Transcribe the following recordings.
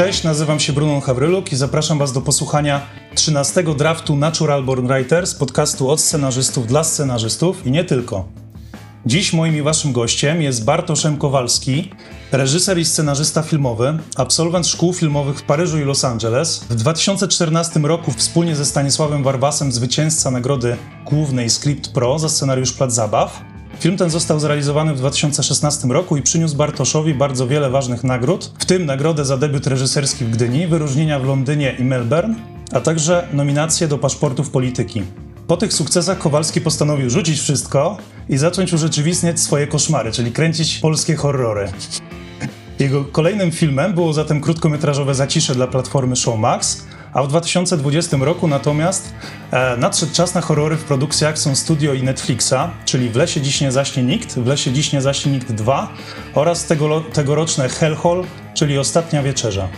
Cześć, nazywam się Bruno Hawryluk i zapraszam Was do posłuchania 13 draftu Natural Born Writers, podcastu od scenarzystów dla scenarzystów i nie tylko. Dziś moim i Waszym gościem jest Bartosz M. Kowalski, reżyser i scenarzysta filmowy, absolwent szkół filmowych w Paryżu i Los Angeles. W 2014 roku wspólnie ze Stanisławem Warbasem zwycięzca nagrody głównej Script Pro za scenariusz Plac Zabaw. Film ten został zrealizowany w 2016 roku i przyniósł Bartoszowi bardzo wiele ważnych nagród, w tym nagrodę za debiut reżyserski w Gdyni, wyróżnienia w Londynie i Melbourne, a także nominację do paszportów polityki. Po tych sukcesach Kowalski postanowił rzucić wszystko i zacząć urzeczywistniać swoje koszmary, czyli kręcić polskie horrory. Jego kolejnym filmem było zatem krótkometrażowe Zacisze dla platformy Showmax, a w 2020 roku natomiast e, nadszedł czas na horrory w produkcji Action Studio i Netflixa, czyli W lesie dziś nie zaśnie nikt, W lesie dziś nie zaśnie nikt 2 oraz tego, tegoroczne Hellhole, czyli Ostatnia Wieczerza.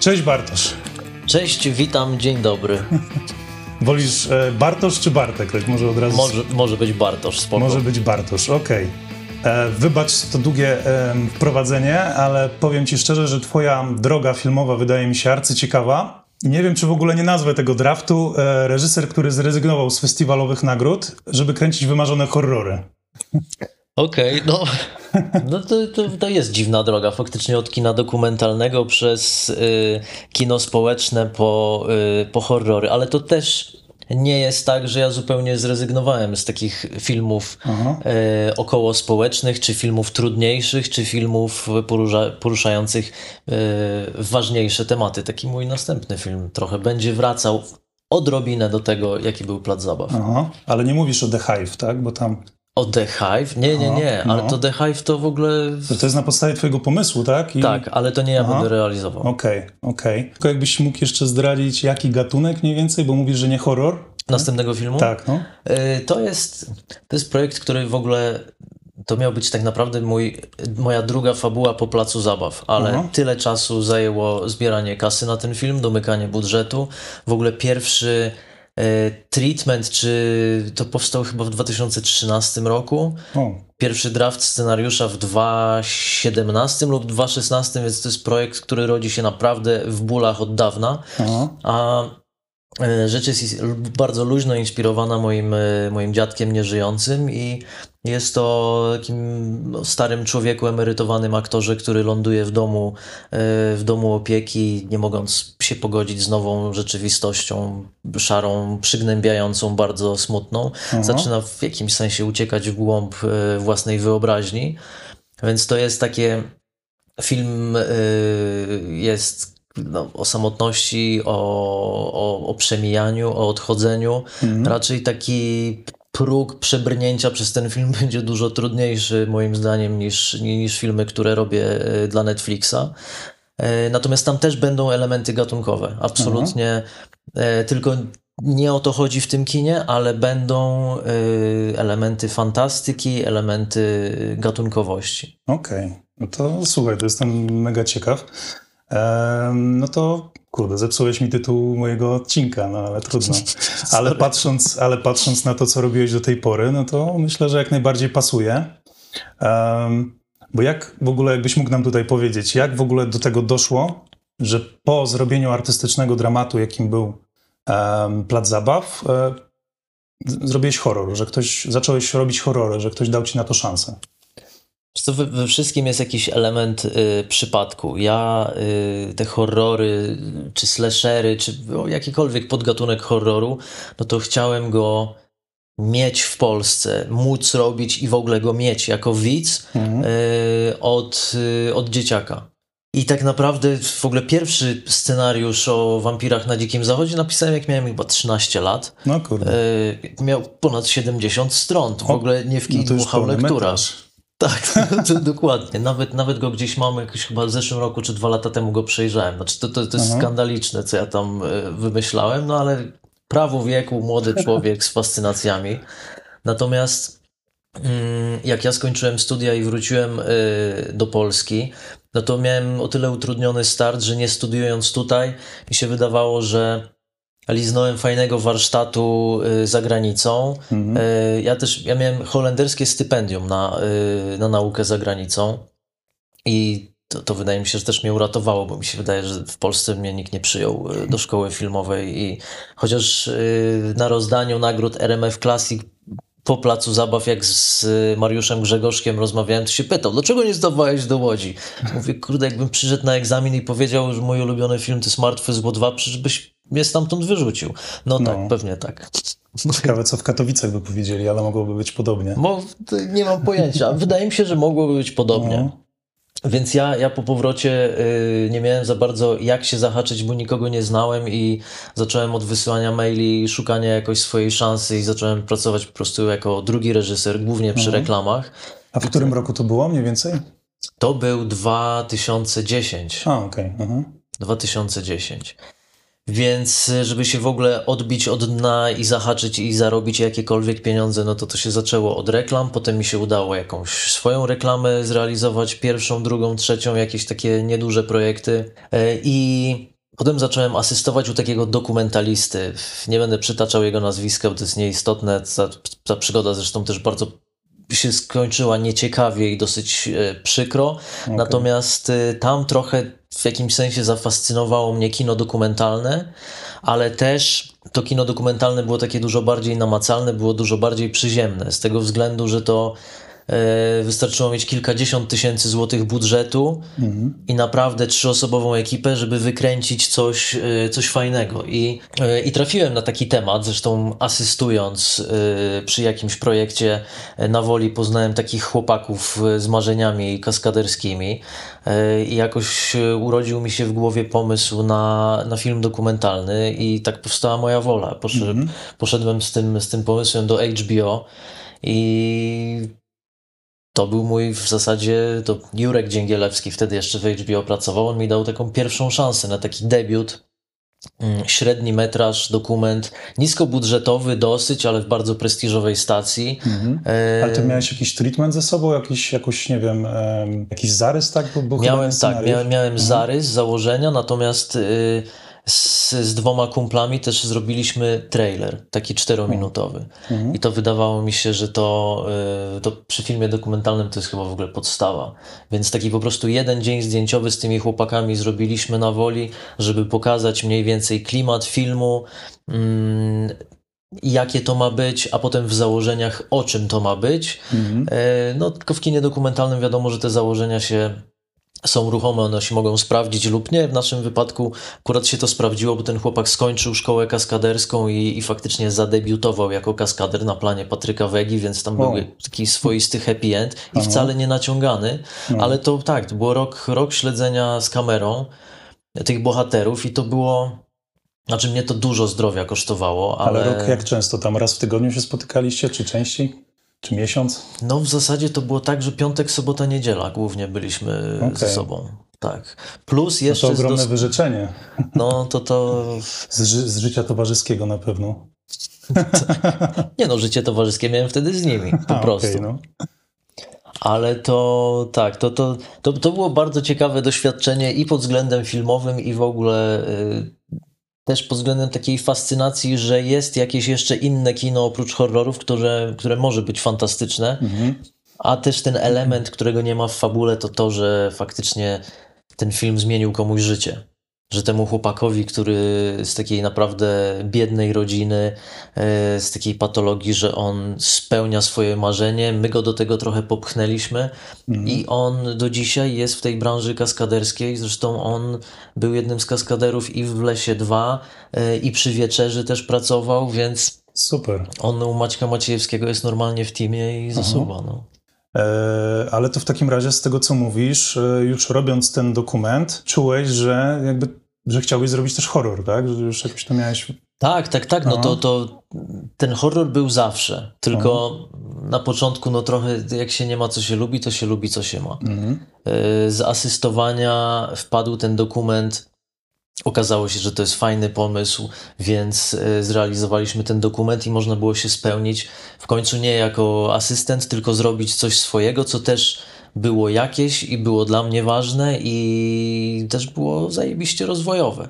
Cześć Bartosz. Cześć, witam, dzień dobry. Wolisz e, Bartosz czy Bartek? Tak może od razu... Może, może być Bartosz, spoko. Może być Bartosz, okej. Okay. Wybacz to długie e, wprowadzenie, ale powiem ci szczerze, że twoja droga filmowa wydaje mi się arcyciekawa. Nie wiem, czy w ogóle nie nazwę tego draftu. E, reżyser, który zrezygnował z festiwalowych nagród, żeby kręcić wymarzone horrory. Okej, okay, no, no to, to, to, jest dziwna droga. Faktycznie od kina dokumentalnego przez y, kino społeczne po, y, po horrory, ale to też nie jest tak, że ja zupełnie zrezygnowałem z takich filmów y, około społecznych, czy filmów trudniejszych, czy filmów porusza, poruszających y, ważniejsze tematy. Taki mój następny film trochę będzie wracał odrobinę do tego, jaki był plac zabaw. Aha, ale nie mówisz o The Hive, tak? Bo tam o The Hive? Nie, nie, nie, ale no. to The Hive to w ogóle... To, jest na podstawie twojego pomysłu, tak? I... Tak, ale to nie ja Aha. będę realizował. Okej, okay, okej. Okay. Tylko jakbyś mógł jeszcze zdradzić, jaki gatunek mniej więcej, bo mówisz, że nie horror? Następnego filmu? Tak, no. Y, to jest, to jest projekt, który w ogóle to miał być tak naprawdę mój, moja druga fabuła po placu zabaw, ale Aha. tyle czasu zajęło zbieranie kasy na ten film, domykanie budżetu. W ogóle pierwszy treatment, czy to powstał chyba w 2013 roku. O. Pierwszy draft scenariusza w 2017 lub 2016, więc to jest projekt, który rodzi się naprawdę w bólach od dawna. Aha. A e, rzecz jest bardzo luźno inspirowana moim, e, moim dziadkiem nieżyjącym i jest to takim no, starym człowieku, emerytowanym aktorze, który ląduje w domu, e, w domu opieki, nie mogąc się pogodzić z nową rzeczywistością, szarą, przygnębiającą, bardzo smutną. Mhm. Zaczyna w jakimś sensie uciekać w głąb e, własnej wyobraźni. Więc to jest takie. Film e, jest no, o samotności, o, o, o przemijaniu, o odchodzeniu. Mhm. Raczej taki próg przebrnięcia przez ten film będzie dużo trudniejszy moim zdaniem niż, niż filmy, które robię e, dla Netflixa. E, natomiast tam też będą elementy gatunkowe. Absolutnie. Mhm. Tylko nie o to chodzi w tym kinie, ale będą elementy fantastyki, elementy gatunkowości. Okej. Okay. No to słuchaj, to jestem mega ciekaw. No to Kurde, zepsułeś mi tytuł mojego odcinka, no ale trudno. Ale patrząc, ale patrząc na to, co robiłeś do tej pory, no to myślę, że jak najbardziej pasuje. Um, bo jak w ogóle, jakbyś mógł nam tutaj powiedzieć, jak w ogóle do tego doszło, że po zrobieniu artystycznego dramatu, jakim był um, Plac Zabaw, um, zrobiłeś horror, że ktoś, zacząłeś robić horrory, że ktoś dał ci na to szansę? Co we, we, wszystkim jest jakiś element y, przypadku. Ja y, te horrory, czy slashery, czy o, jakikolwiek podgatunek horroru, no to chciałem go mieć w Polsce, móc robić i w ogóle go mieć jako widz mhm. y, od, y, od dzieciaka. I tak naprawdę w ogóle pierwszy scenariusz o wampirach na Dzikim Zachodzie napisałem jak miałem chyba 13 lat. No kurde. Y, miał ponad 70 stron. W ogóle nie w no dmuchał lektura. Metraż. Tak, to, dokładnie. Nawet, nawet go gdzieś mam, jakoś chyba w zeszłym roku czy dwa lata temu go przejrzałem. Znaczy to, to, to jest Aha. skandaliczne, co ja tam e, wymyślałem, no ale prawo wieku, młody człowiek z fascynacjami. Natomiast mm, jak ja skończyłem studia i wróciłem e, do Polski, no to miałem o tyle utrudniony start, że nie studiując tutaj, mi się wydawało, że liznąłem fajnego warsztatu y, za granicą. Mhm. Y, ja też ja miałem holenderskie stypendium na, y, na naukę za granicą i to, to wydaje mi się, że też mnie uratowało, bo mi się wydaje, że w Polsce mnie nikt nie przyjął do szkoły filmowej i chociaż na rozdaniu nagród RMF Classic po placu zabaw, jak z Mariuszem Grzegorzkiem rozmawiałem, to się pytał, dlaczego nie zdawałeś do Łodzi? Mówię, kurde, jakbym przyszedł na egzamin i powiedział, że mój ulubiony film to jest Martwy Zło 2, przecież byś mnie stamtąd wyrzucił. No, no. tak, pewnie tak. Ciekawe, co w Katowicach by powiedzieli, ale mogłoby być podobnie. Nie mam pojęcia. Wydaje mi się, że mogłoby być podobnie. No. Więc ja, ja po powrocie y, nie miałem za bardzo jak się zahaczyć, bo nikogo nie znałem i zacząłem od wysyłania maili, szukania jakoś swojej szansy i zacząłem pracować po prostu jako drugi reżyser, głównie przy mhm. reklamach. A w I którym to, roku to było mniej więcej? To był 2010. A, okej. Okay. Mhm. 2010. Więc y, żeby się w ogóle odbić od dna i zahaczyć i zarobić jakiekolwiek pieniądze, no to to się zaczęło od reklam, potem mi się udało jakąś swoją reklamę zrealizować, pierwszą, drugą, trzecią, jakieś takie nieduże projekty e, i Potem zacząłem asystować u takiego dokumentalisty. Nie będę przytaczał jego nazwiska, bo to jest nieistotne. Ta, ta przygoda zresztą też bardzo się skończyła nieciekawie i dosyć e, przykro. Okay. Natomiast e, tam trochę w jakimś sensie zafascynowało mnie kino dokumentalne, ale też to kino dokumentalne było takie dużo bardziej namacalne, było dużo bardziej przyziemne, z tego względu, że to wystarczyło mieć kilkadziesiąt tysięcy złotych budżetu mhm. i naprawdę trzyosobową ekipę, żeby wykręcić coś, e, coś fajnego. I, e, I trafiłem na taki temat, zresztą asystując przy jakimś projekcie na woli poznałem takich chłopaków z marzeniami kaskaderskimi i jakoś urodził mi się w głowie pomysł na, na film dokumentalny i tak powstała moja wola. Poszedłem, mhm. poszedłem z, tym, z tym pomysłem do HBO i to był mój w zasadzie, to Jurek Dzięgielewski wtedy jeszcze w HBO pracował, on mi dał taką pierwszą szansę na taki debiut, mm, średni metraż, dokument, niskobudżetowy dosyć, ale w bardzo prestiżowej stacji. Mhm. E, ale ty miałeś jakiś treatment ze sobą, jakiś, jakoś, nie wiem, jakiś zarys, tak? Bo, bo miałem, tak, miałem, miałem mhm. zarys, założenia, natomiast... Y, z, z dwoma kumplami też zrobiliśmy trailer, taki czterominutowy. Mhm. I to wydawało mi się, że to, y, to przy filmie dokumentalnym to jest chyba w ogóle podstawa. Więc taki po prostu jeden dzień zdjęciowy z tymi chłopakami zrobiliśmy na woli, żeby pokazać mniej więcej klimat filmu, mm, jakie to ma być, a potem w założeniach o czym to ma być. Mhm. E, no tylko w kinie dokumentalnym wiadomo, że te założenia się są ruchome, one się mogą sprawdzić lub nie. W naszym wypadku akurat się to sprawdziło, bo ten chłopak skończył szkołę kaskaderską i, i faktycznie zadebiutował jako kaskader na planie Patryka Wegi, więc tam o. był taki swoisty happy end i Aha. wcale nie naciągany, no. ale to tak, to było rok, rok śledzenia z kamerą tych bohaterów i to było znaczy mnie to dużo zdrowia kosztowało, ale... Ale rok jak często? Tam raz w tygodniu się spotykaliście, czy częściej? Czy miesiąc? No w zasadzie to było tak, że piątek, sobota, niedziela głównie byliśmy okay. ze sobą. Tak. Plus jeszcze... No to ogromne dos... wyrzeczenie. No to to... Z, ży z życia towarzyskiego na pewno. Nie no, życie towarzyskie miałem wtedy z nimi, po A, prostu. Okay, no. Ale to tak, to, to, to, to było bardzo ciekawe doświadczenie i pod względem filmowym, i w ogóle y, też pod względem takiej fascynacji, że jest jakieś jeszcze inne kino oprócz horrorów, które, które może być fantastyczne. Mhm. A też ten element, którego nie ma w fabule, to to, że faktycznie ten film zmienił komuś życie że temu chłopakowi, który z takiej naprawdę biednej rodziny, e, z takiej patologii, że on spełnia swoje marzenie, my go do tego trochę popchnęliśmy mhm. i on do dzisiaj jest w tej branży kaskaderskiej. Zresztą on był jednym z kaskaderów i w Lesie 2 e, i przy Wieczerzy też pracował, więc Super. On u Maćka Maciejewskiego jest normalnie w teamie i zasuwa. No. E, ale to w takim razie z tego, co mówisz, już robiąc ten dokument, czułeś, że jakby że chciałbyś zrobić też horror, tak? Że już jakoś to miałeś... Tak, tak, tak. No, to, to ten horror był zawsze. Tylko na początku, no trochę jak się nie ma, co się lubi, to się lubi, co się ma. Mhm. E, z asystowania wpadł ten dokument. Okazało się, że to jest fajny pomysł, więc e, zrealizowaliśmy ten dokument i można było się spełnić w końcu nie jako asystent, tylko zrobić coś swojego, co też było jakieś i było dla mnie ważne i też było zajebiście rozwojowe.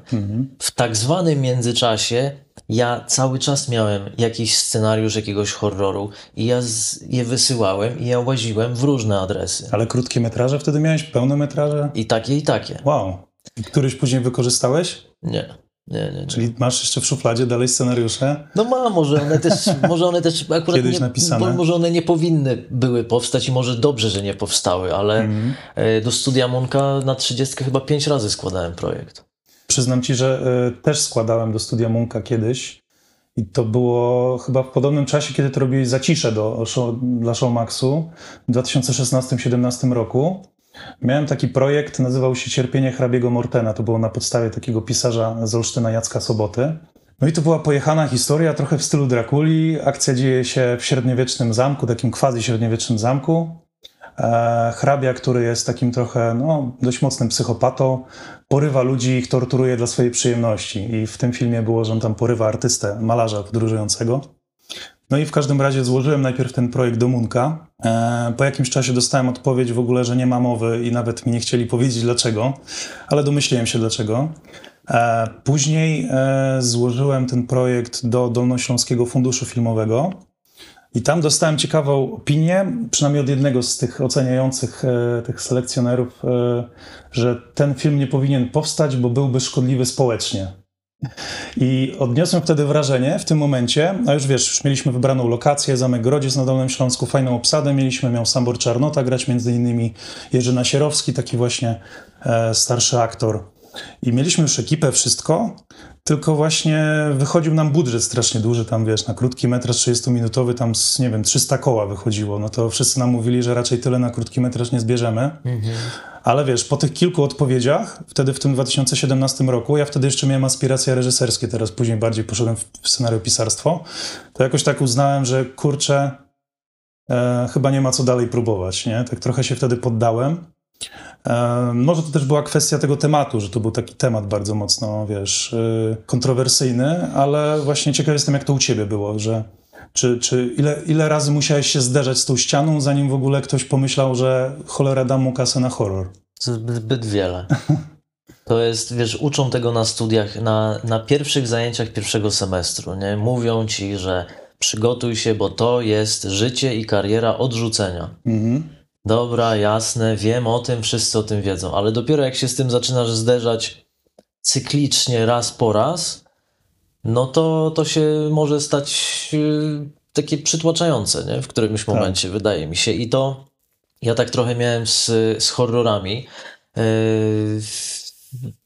W tak zwanym międzyczasie ja cały czas miałem jakiś scenariusz jakiegoś horroru i ja z, je wysyłałem i ja łaziłem w różne adresy. Ale krótkie metraże wtedy miałeś? Pełne metraże? I takie, i takie. Wow. I któryś później wykorzystałeś? Nie, nie, nie. nie. Czyli masz jeszcze w szufladzie dalej scenariusze? No ma, może one też, może one też akurat Kiedyś nie, napisane. może one nie powinny były powstać i może dobrze, że nie powstały, ale e, do studia Monka na 30 chyba pięć razy składałem projekt. Przyznam ci, że y, też składałem do studia Munka kiedyś i to było chyba w podobnym czasie, kiedy to robiłeś zaciszę do, show, dla Showmaxu w 2016-17 roku. Miałem taki projekt, nazywał się Cierpienie hrabiego Mortena. To było na podstawie takiego pisarza z Olsztyna Jacka Soboty. No i to była pojechana historia, trochę w stylu Drakuli. Akcja dzieje się w średniowiecznym zamku, takim quasi-średniowiecznym zamku. E, hrabia, który jest takim trochę no, dość mocnym psychopatą, porywa ludzi i ich torturuje dla swojej przyjemności. I w tym filmie było, że on tam porywa artystę, malarza podróżującego. No i w każdym razie złożyłem najpierw ten projekt do Munka. E, po jakimś czasie dostałem odpowiedź w ogóle, że nie ma mowy i nawet mi nie chcieli powiedzieć dlaczego, ale domyśliłem się dlaczego. E, później e, złożyłem ten projekt do Dolnośląskiego Funduszu Filmowego. I tam dostałem ciekawą opinię, przynajmniej od jednego z tych oceniających tych selekcjonerów, że ten film nie powinien powstać, bo byłby szkodliwy społecznie. I odniosłem wtedy wrażenie w tym momencie, a już wiesz, już mieliśmy wybraną lokację, Zamek Grodziec na Dolnym Śląsku, fajną obsadę mieliśmy, miał Sambor Czarnota grać, między innymi Jerzy Nasierowski, taki właśnie e, starszy aktor. I mieliśmy już ekipę, wszystko, tylko właśnie wychodził nam budżet strasznie duży, tam wiesz, na krótki metraż 30-minutowy tam z, nie wiem, 300 koła wychodziło, no to wszyscy nam mówili, że raczej tyle na krótki metraż nie zbierzemy. Ale wiesz, po tych kilku odpowiedziach, wtedy w tym 2017 roku, ja wtedy jeszcze miałem aspiracje reżyserskie, teraz później bardziej poszedłem w w scenariopisarstwo, to jakoś tak uznałem, że kurczę, e, chyba nie ma co dalej próbować, nie? Tak trochę się wtedy poddałem. Może to też była kwestia tego tematu, że to był taki temat bardzo mocno, wiesz, e, kontrowersyjny, ale właśnie ciekaw jestem, jak to u ciebie było, że czy, czy ile, ile razy musiałeś się zderzać z tą ścianą, zanim w ogóle ktoś pomyślał, że cholera dam mu kasę na horror? Zbyt, zbyt wiele. To jest, wiesz, uczą tego na studiach, na, na pierwszych zajęciach pierwszego semestru, nie? Mówią ci, że przygotuj się, bo to jest życie i kariera odrzucenia. Mhm. Dobra, jasne, wiem o tym, wszyscy o tym wiedzą, ale dopiero jak się z tym zaczynasz zderzać cyklicznie raz po raz, no to to się może stać yy, takie przytłaczające, nie? W którymś momencie, wydaje mi się. I to ja tak trochę miałem z, z horrorami. Yy,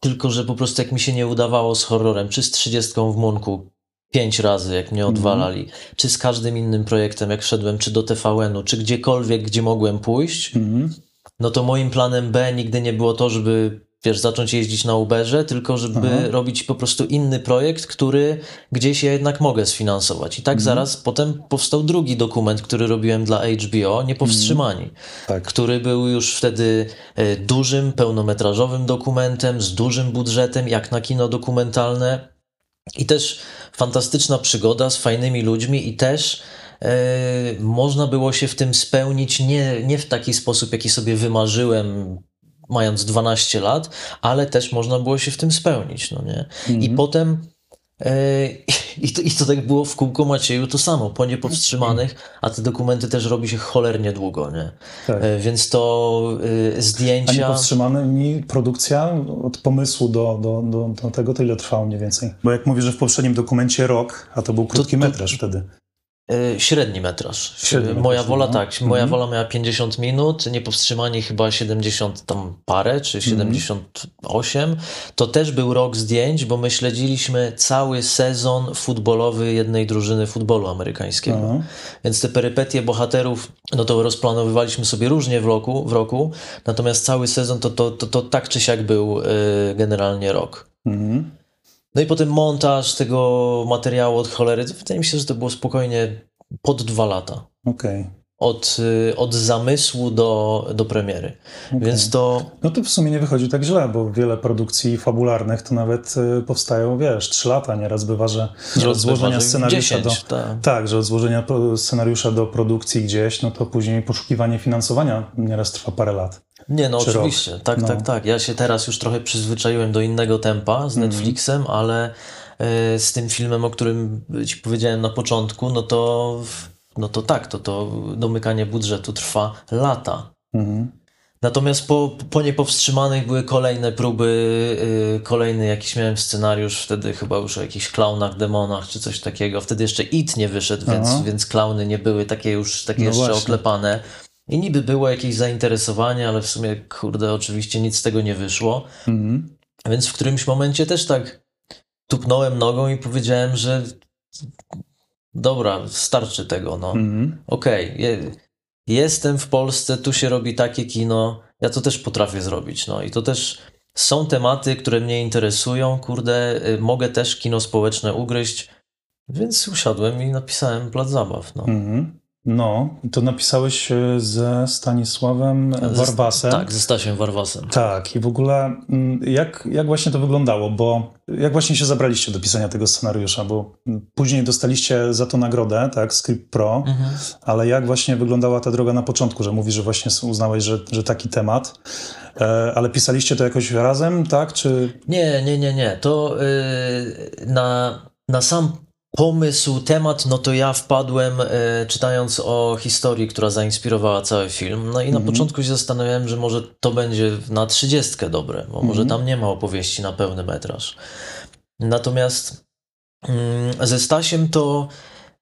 tylko, że po prostu jak mi się nie udawało z horrorem, czy z 30 w Monku pięć razy, jak mnie odwalali, czy z każdym innym projektem, jak szedłem, czy do TVN-u, czy gdziekolwiek, gdzie mogłem pójść, Mhm. no to moim planem B nigdy nie było to, żeby wiesz, zacząć jeździć na Uberze, tylko żeby Aha. robić po prostu inny projekt, który gdzieś ja jednak mogę sfinansować. I tak zaraz potem powstał drugi dokument, który robiłem dla HBO, Niepowstrzymani, Tak. który był już wtedy e, dużym, pełnometrażowym dokumentem, z dużym budżetem, jak na kino dokumentalne. I też fantastyczna przygoda z fajnymi ludźmi i też e, można było się w tym spełnić nie, nie w taki sposób, jaki sobie wymarzyłem mając 12 lat, ale też można było się w tym spełnić, no nie? I potem e, i, to, I to tak było w kółko Macieju to samo, po niepowstrzymanych, a te dokumenty też robi się cholernie długo, nie? Tak. E, więc to e, A zdjęcia... niepowstrzymany produkcja od pomysłu do, do, do, do tego, to ile trwało mniej więcej? Bo jak mówisz, że w poprzednim dokumencie rok, a to był krótki to- metraż wtedy. E, Średni metraż. Średni metraż, moja wola no. tak, moja Mhm. wola miała 50 minut, niepowstrzymani chyba 70 tam parę, czy Mhm. 78. To też był rok zdjęć, bo my śledziliśmy cały sezon futbolowy jednej drużyny futbolu amerykańskiego. Aha. Więc te perypetie bohaterów, no to rozplanowywaliśmy sobie różnie w roku, w roku natomiast cały sezon to, to, to, to tak czy siak był e, generalnie rok. Mhm. No i potem montaż tego materiału od cholery. Wydaje mi się, że to było spokojnie pod dwa lata. Okej. od, y, od zamysłu do, do premiery. Więc to. No to w sumie nie wychodzi tak źle, bo wiele produkcji fabularnych to nawet y, powstają, wiesz, trzy lata. Nieraz bywa, że, Że od złożenia scenariusza 10, do. tak. Tak, że od złożenia scenariusza do produkcji gdzieś, no to później poszukiwanie finansowania nieraz trwa parę lat. Nie, no Czy rok. oczywiście. Tak, No. tak, tak. Ja się teraz już trochę przyzwyczaiłem do innego tempa z Netflixem, ale y, z tym filmem, o którym ci powiedziałem na początku, no to, no to tak, to, to domykanie budżetu trwa lata. Mhm. Natomiast po, po niepowstrzymanych były kolejne próby, yy, kolejny jakiś miałem scenariusz, wtedy chyba już o jakichś klaunach, demonach czy coś takiego. Wtedy jeszcze IT nie wyszedł, więc, więc klauny nie były takie już takie No jeszcze właśnie. oklepane. I niby było jakieś zainteresowanie, ale w sumie, kurde, oczywiście nic z tego nie wyszło. Mhm. Więc w którymś momencie też tak tupnąłem nogą i powiedziałem, że dobra, starczy tego, no Mhm. okej, je, jestem w Polsce, tu się robi takie kino, ja to też potrafię zrobić, no i to też są tematy, które mnie interesują, kurde, y, mogę też kino społeczne ugryźć, więc usiadłem i napisałem Plac Zabaw, no. Mhm. No, to napisałeś e, ze Stanisławem Warwasem. Tak, ze Stasiem Warwasem. Tak, i w ogóle mm, jak, jak właśnie to wyglądało, bo jak właśnie się zabraliście do pisania tego scenariusza, bo mm, później dostaliście za to nagrodę, tak, Script Pro, Mhm. ale jak właśnie wyglądała ta droga na początku, że mówisz, że właśnie uznałeś, że, że taki temat, e, ale pisaliście to jakoś razem, tak, czy... Nie, nie, nie, nie, to y, na, na sam pomysł, temat, no to ja wpadłem y, czytając o historii, która zainspirowała cały film. No i na Mhm. początku się zastanawiałem, że może to będzie na trzydziestkę dobre, bo może Mhm. tam nie ma opowieści na pełny metraż. Natomiast mm, ze Stasiem to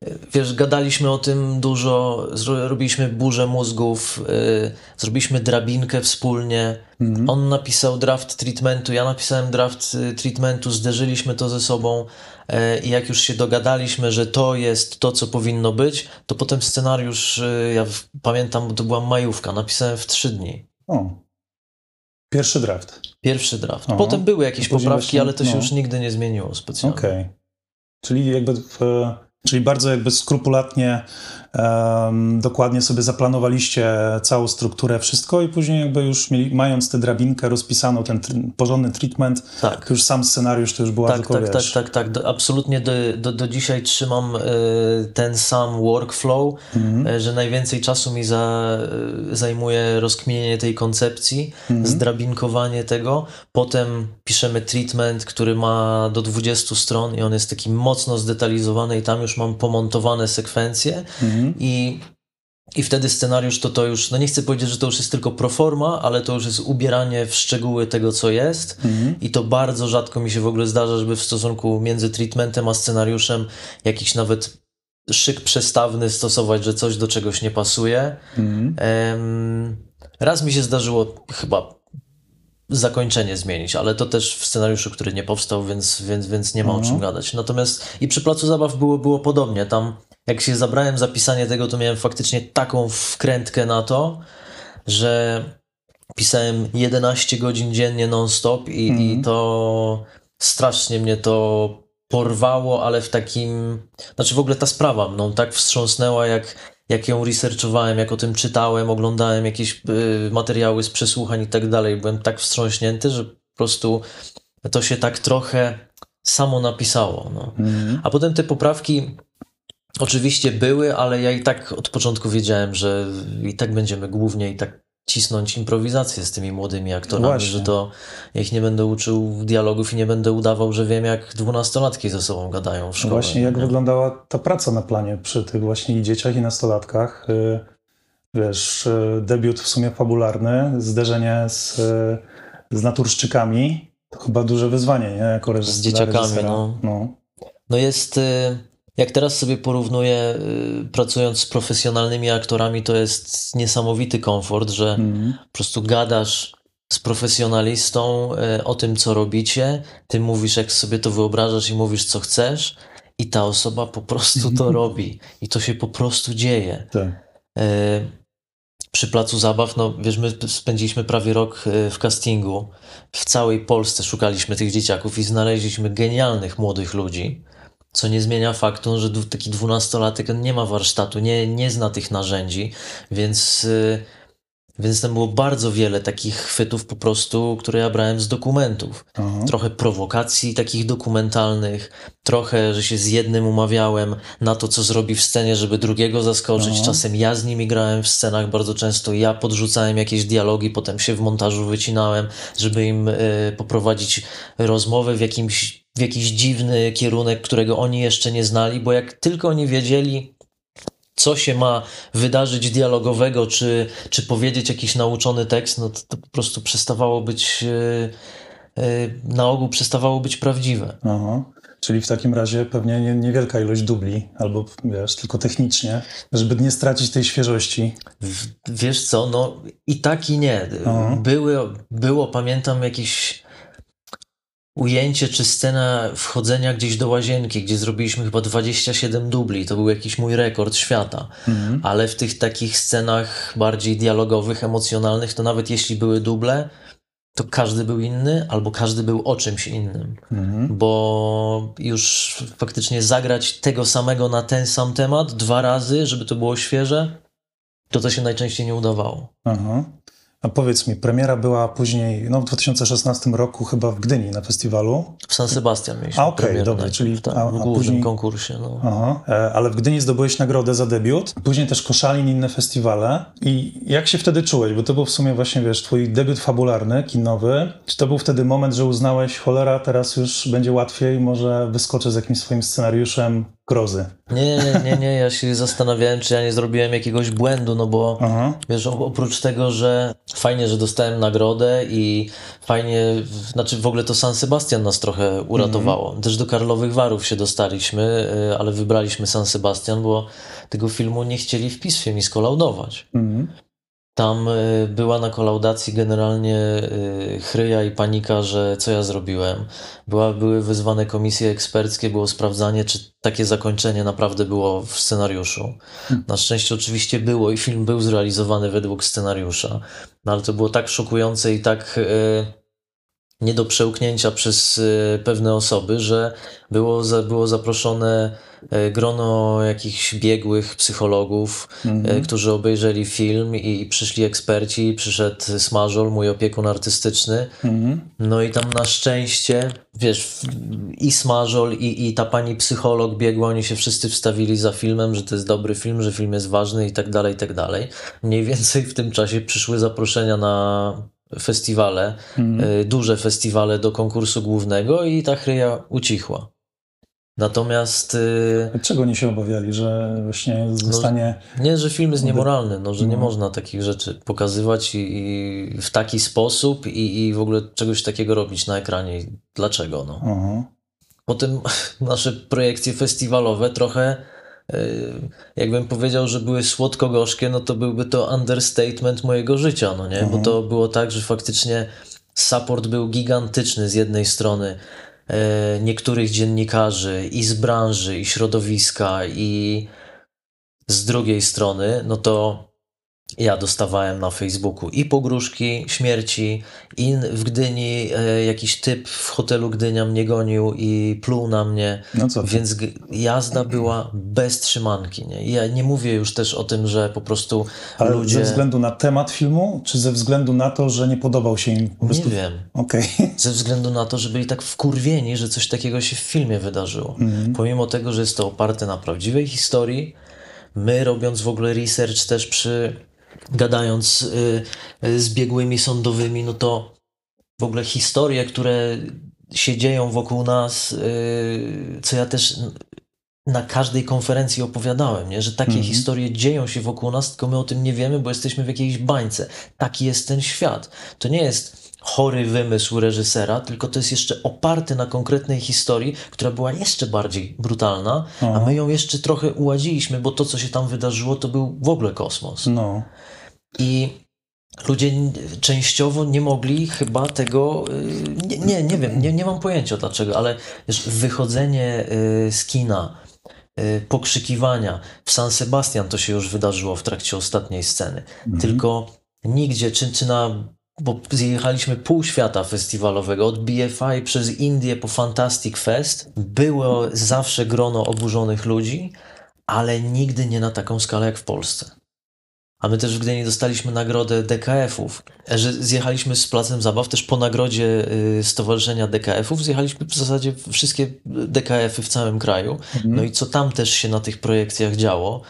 y, wiesz, gadaliśmy o tym dużo, robiliśmy burzę mózgów, y, zrobiliśmy drabinkę wspólnie. Mhm. On napisał draft treatmentu, ja napisałem draft y, treatmentu, zderzyliśmy to ze sobą e, i jak już się dogadaliśmy, że to jest to, co powinno być, to potem scenariusz, y, ja pamiętam, to była majówka, napisałem w trzy dni. O, pierwszy draft. Pierwszy draft. Aha. Potem były jakieś poprawki, właśnie, ale to się no. już nigdy nie zmieniło specjalnie. Okej. Czyli jakby w, czyli bardzo jakby skrupulatnie, em, dokładnie sobie zaplanowaliście całą strukturę, wszystko i później jakby już mieli, mając tę drabinkę rozpisaną, ten porządny treatment, Tak. to już sam scenariusz to już była Tak, tylko, tak, tak, wiesz, tak, tak. Do, absolutnie do, do, do dzisiaj trzymam e, ten sam workflow, Mhm. e, że najwięcej czasu mi za, e, zajmuje rozkminienie tej koncepcji, Mhm. zdrabinkowanie tego. Potem piszemy treatment, który ma do 20 stron i on jest taki mocno zdetalizowany i tam już mam pomontowane sekwencje Mhm. i i wtedy scenariusz to to już, no nie chcę powiedzieć, że to już jest tylko proforma, ale to już jest ubieranie w szczegóły tego, co jest. Mhm. I to bardzo rzadko mi się w ogóle zdarza, żeby w stosunku między treatmentem a scenariuszem jakiś nawet szyk przestawny stosować, że coś do czegoś nie pasuje. Mhm. Em, raz mi się zdarzyło chyba zakończenie zmienić, ale to też w scenariuszu, który nie powstał, więc, więc, więc nie ma o Mhm. czym gadać. Natomiast i przy Placu Zabaw było, było podobnie. Tam jak się zabrałem za pisanie tego, to miałem faktycznie taką wkrętkę na to, że pisałem 11 godzin dziennie non-stop i, Mhm. i to strasznie mnie to porwało, ale w takim... Znaczy w ogóle ta sprawa mną tak wstrząsnęła, jak, jak ją researchowałem, jak o tym czytałem, oglądałem jakieś y, materiały z przesłuchań i tak dalej. Byłem tak wstrząśnięty, że po prostu to się tak trochę samo napisało. No. Mhm. A potem te poprawki oczywiście były, ale ja i tak od początku wiedziałem, że i tak będziemy głównie i tak cisnąć improwizację z tymi młodymi aktorami, Właśnie. że to ja ich nie będę uczył dialogów i nie będę udawał, że wiem jak dwunastolatki ze sobą gadają w szkole. Właśnie jak nie? wyglądała ta praca na planie przy tych właśnie dzieciach i nastolatkach? Y, Wiesz, y, debiut w sumie fabularny, zderzenie z, z naturszczykami, to chyba duże wyzwanie, nie? Jako reżys- Z dzieciakami, reżysera. no. no. No jest, y, jak teraz sobie porównuję, y, pracując z profesjonalnymi aktorami, to jest niesamowity komfort, że Mhm. po prostu gadasz z profesjonalistą y, o tym, co robicie, ty mówisz, jak sobie to wyobrażasz i mówisz, co chcesz i ta osoba po prostu to robi i to się po prostu dzieje. Tak. Y, Przy placu zabaw, no wiesz, my spędziliśmy prawie rok w castingu. W całej Polsce szukaliśmy tych dzieciaków i znaleźliśmy genialnych młodych ludzi. Co nie zmienia faktu, że taki dwunastolatek nie ma warsztatu, nie, nie zna tych narzędzi, więc, y, więc tam było bardzo wiele takich chwytów po prostu, które ja brałem z dokumentów. Aha. Trochę prowokacji takich dokumentalnych, trochę, że się z jednym umawiałem na to, co zrobi w scenie, żeby drugiego zaskoczyć. Aha. Czasem ja z nimi grałem w scenach, bardzo często ja podrzucałem jakieś dialogi, potem się w montażu wycinałem, żeby im y, poprowadzić rozmowę w jakimś w jakiś dziwny kierunek, którego oni jeszcze nie znali, bo jak tylko oni wiedzieli, co się ma wydarzyć dialogowego, czy, czy powiedzieć jakiś nauczony tekst, no to, to po prostu przestawało być, e, e, na ogół przestawało być prawdziwe. Aha. Czyli w takim razie pewnie nie, niewielka ilość dubli, albo wiesz, tylko technicznie, żeby nie stracić tej świeżości. W- Wiesz co, no i tak i nie. Aha. Były, było, pamiętam, jakieś ujęcie czy scena wchodzenia gdzieś do łazienki, gdzie zrobiliśmy chyba 27 dubli. To był jakiś mój rekord świata. Mhm. Ale w tych takich scenach bardziej dialogowych, emocjonalnych, to nawet jeśli były duble, to każdy był inny, albo każdy był o czymś innym. Mhm. Bo już faktycznie zagrać tego samego na ten sam temat dwa razy, żeby to było świeże, to to się najczęściej nie udawało. Aha. A powiedz mi, premiera była później, no w 2016 roku chyba w Gdyni na festiwalu. W San Sebastian mieliśmy A, okej, premierę dobra, czyli- tak, a- w głównym później- konkursie. No. Aha. E, Ale w Gdyni zdobyłeś nagrodę za debiut, później też Koszalin inne festiwale. I jak się wtedy czułeś? Bo to był w sumie właśnie, wiesz, twój debiut fabularny, kinowy. Czy to był wtedy moment, że uznałeś, cholera, teraz już będzie łatwiej, może wyskoczę z jakimś swoim scenariuszem grozy? Nie, nie, nie, nie, ja się zastanawiałem, czy ja nie zrobiłem jakiegoś błędu, no bo Aha. Wiesz, oprócz tego, że fajnie, że dostałem nagrodę i fajnie, znaczy w ogóle to San Sebastian nas trochę uratowało. Też do Karlowych Warów się dostaliśmy, y, ale wybraliśmy San Sebastian, bo tego filmu nie chcieli w pismie mi skolaudować. Mhm. Tam y, była na kolaudacji generalnie y, chryja i panika, że co ja zrobiłem. Była, były wyzwane komisje eksperckie, było sprawdzanie, czy takie zakończenie naprawdę było w scenariuszu. Na szczęście oczywiście było i film był zrealizowany według scenariusza, no ale to było tak szokujące i tak y, nie do przełknięcia przez y, pewne osoby, że było, za, było zaproszone y, grono jakichś biegłych psychologów, Mhm. e, którzy obejrzeli film i, i przyszli eksperci, przyszedł Smażol, mój opiekun artystyczny, Mhm. no i tam na szczęście, wiesz, i Smażol i, i ta pani psycholog biegła, oni się wszyscy wstawili za filmem, że to jest dobry film, że film jest ważny i tak dalej, i tak dalej. Mniej więcej w tym czasie przyszły zaproszenia na festiwale, Mhm. y, duże festiwale do konkursu głównego i ta chryja ucichła. Natomiast... y, Czego oni się obawiali, że właśnie zostanie... Nie, że film jest niemoralny, no, że nie No. można takich rzeczy pokazywać i, i w taki sposób i, i w ogóle czegoś takiego robić na ekranie. Dlaczego? No. Aha. Potem nasze projekcje festiwalowe trochę, jakbym powiedział, że były słodko-gorzkie, no to byłby to understatement mojego życia, no nie? Bo Mhm. to było tak, że faktycznie support był gigantyczny z jednej strony e, niektórych dziennikarzy i z branży, i środowiska, i z drugiej strony, no to ja dostawałem na Facebooku i pogróżki śmierci, i w Gdyni e, jakiś typ w hotelu Gdynia mnie gonił i pluł na mnie, No co ty? więc jazda była bez trzymanki. Nie? Ja nie mówię już też o tym, że po prostu Ale ludzie... ze względu na temat filmu, czy ze względu na to, że nie podobał się im po Nie prostu... wiem. Okej. Ze względu na to, że byli tak wkurwieni, że coś takiego się w filmie wydarzyło. Mhm. Pomimo tego, że jest to oparte na prawdziwej historii, my robiąc w ogóle research też przy gadając y, y, z biegłymi sądowymi, no to w ogóle historie, które się dzieją wokół nas, y, co ja też na każdej konferencji opowiadałem, nie? że takie Mhm. historie dzieją się wokół nas, tylko my o tym nie wiemy, bo jesteśmy w jakiejś bańce. Taki jest ten świat. To nie jest chory wymysł reżysera, tylko to jest jeszcze oparte na konkretnej historii, która była jeszcze bardziej brutalna, a Aha. my ją jeszcze trochę uładziliśmy, bo to, co się tam wydarzyło, to był w ogóle kosmos. No. I ludzie częściowo nie mogli chyba tego. y, Nie, nie, nie wiem, nie, nie mam pojęcia dlaczego, ale wiesz, wychodzenie y, z kina, y, pokrzykiwania. W San Sebastian to się już wydarzyło w trakcie ostatniej sceny. Mhm. Tylko nigdzie, czy, czy na bo zjechaliśmy pół świata festiwalowego, od BFI przez Indię po Fantastic Fest. Było zawsze grono oburzonych ludzi, ale nigdy nie na taką skalę jak w Polsce. A my też w Gdyni dostaliśmy nagrodę DKF-ów, że zjechaliśmy z Placem Zabaw też po nagrodzie y, Stowarzyszenia DKF-ów, zjechaliśmy w zasadzie wszystkie DKF-y w całym kraju. Mhm. No i co tam też się na tych projekcjach działo,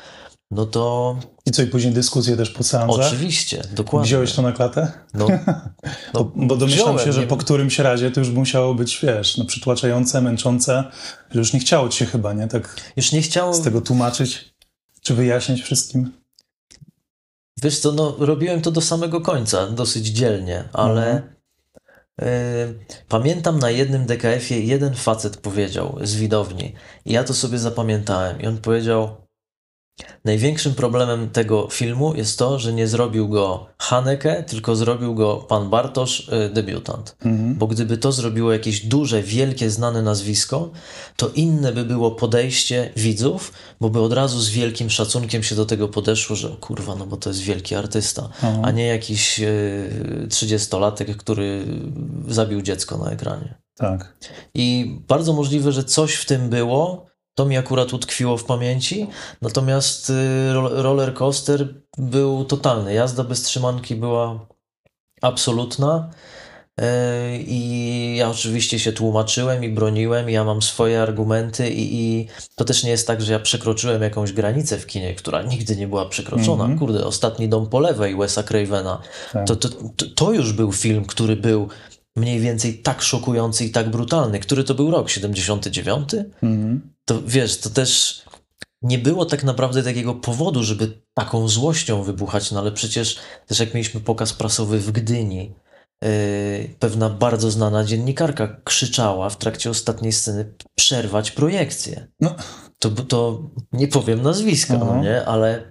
no to I co, i później dyskusje też po seansach? oczywiście, dokładnie. Wziąłeś to na klatę? No, Bo, bo domyślam wziąłem, się, że nie- po którymś razie to już musiało być, wiesz, no, przytłaczające, męczące, że już nie chciało ci się chyba, nie? Tak Już nie chciało... z tego tłumaczyć, czy wyjaśnić wszystkim. Wiesz co, no robiłem to do samego końca, dosyć dzielnie, ale y, pamiętam na jednym DKF-ie jeden facet powiedział z widowni i ja to sobie zapamiętałem i on powiedział największym problemem tego filmu jest to, że nie zrobił go Haneke, tylko zrobił go pan Bartosz, y, debiutant. Mhm. Bo gdyby to zrobiło jakieś duże, wielkie, znane nazwisko, to inne by było podejście widzów, bo by od razu z wielkim szacunkiem się do tego podeszło, że kurwa, no bo to jest wielki artysta, Aha. a nie jakiś trzydziestolatek, który zabił dziecko na ekranie. Tak. I bardzo możliwe, że coś w tym było. To mi akurat utkwiło w pamięci. Natomiast y, ro- roller coaster był totalny. Jazda bez trzymanki była absolutna. E, I ja oczywiście się tłumaczyłem i broniłem, i ja mam swoje argumenty, i, i to też nie jest tak, że ja przekroczyłem jakąś granicę w kinie, która nigdy nie była przekroczona. Mhm. Kurde, ostatni dom po lewej Wesa Cravena. Tak. To, to, to, to już był film, który był mniej więcej tak szokujący i tak brutalny. Który to był rok? 79? Mhm. To wiesz, to też nie było tak naprawdę takiego powodu, żeby taką złością wybuchać, no ale przecież też jak mieliśmy pokaz prasowy w Gdyni, yy, pewna bardzo znana dziennikarka krzyczała w trakcie ostatniej sceny przerwać projekcję. No. To, to nie powiem nazwiska, Aha. no nie, ale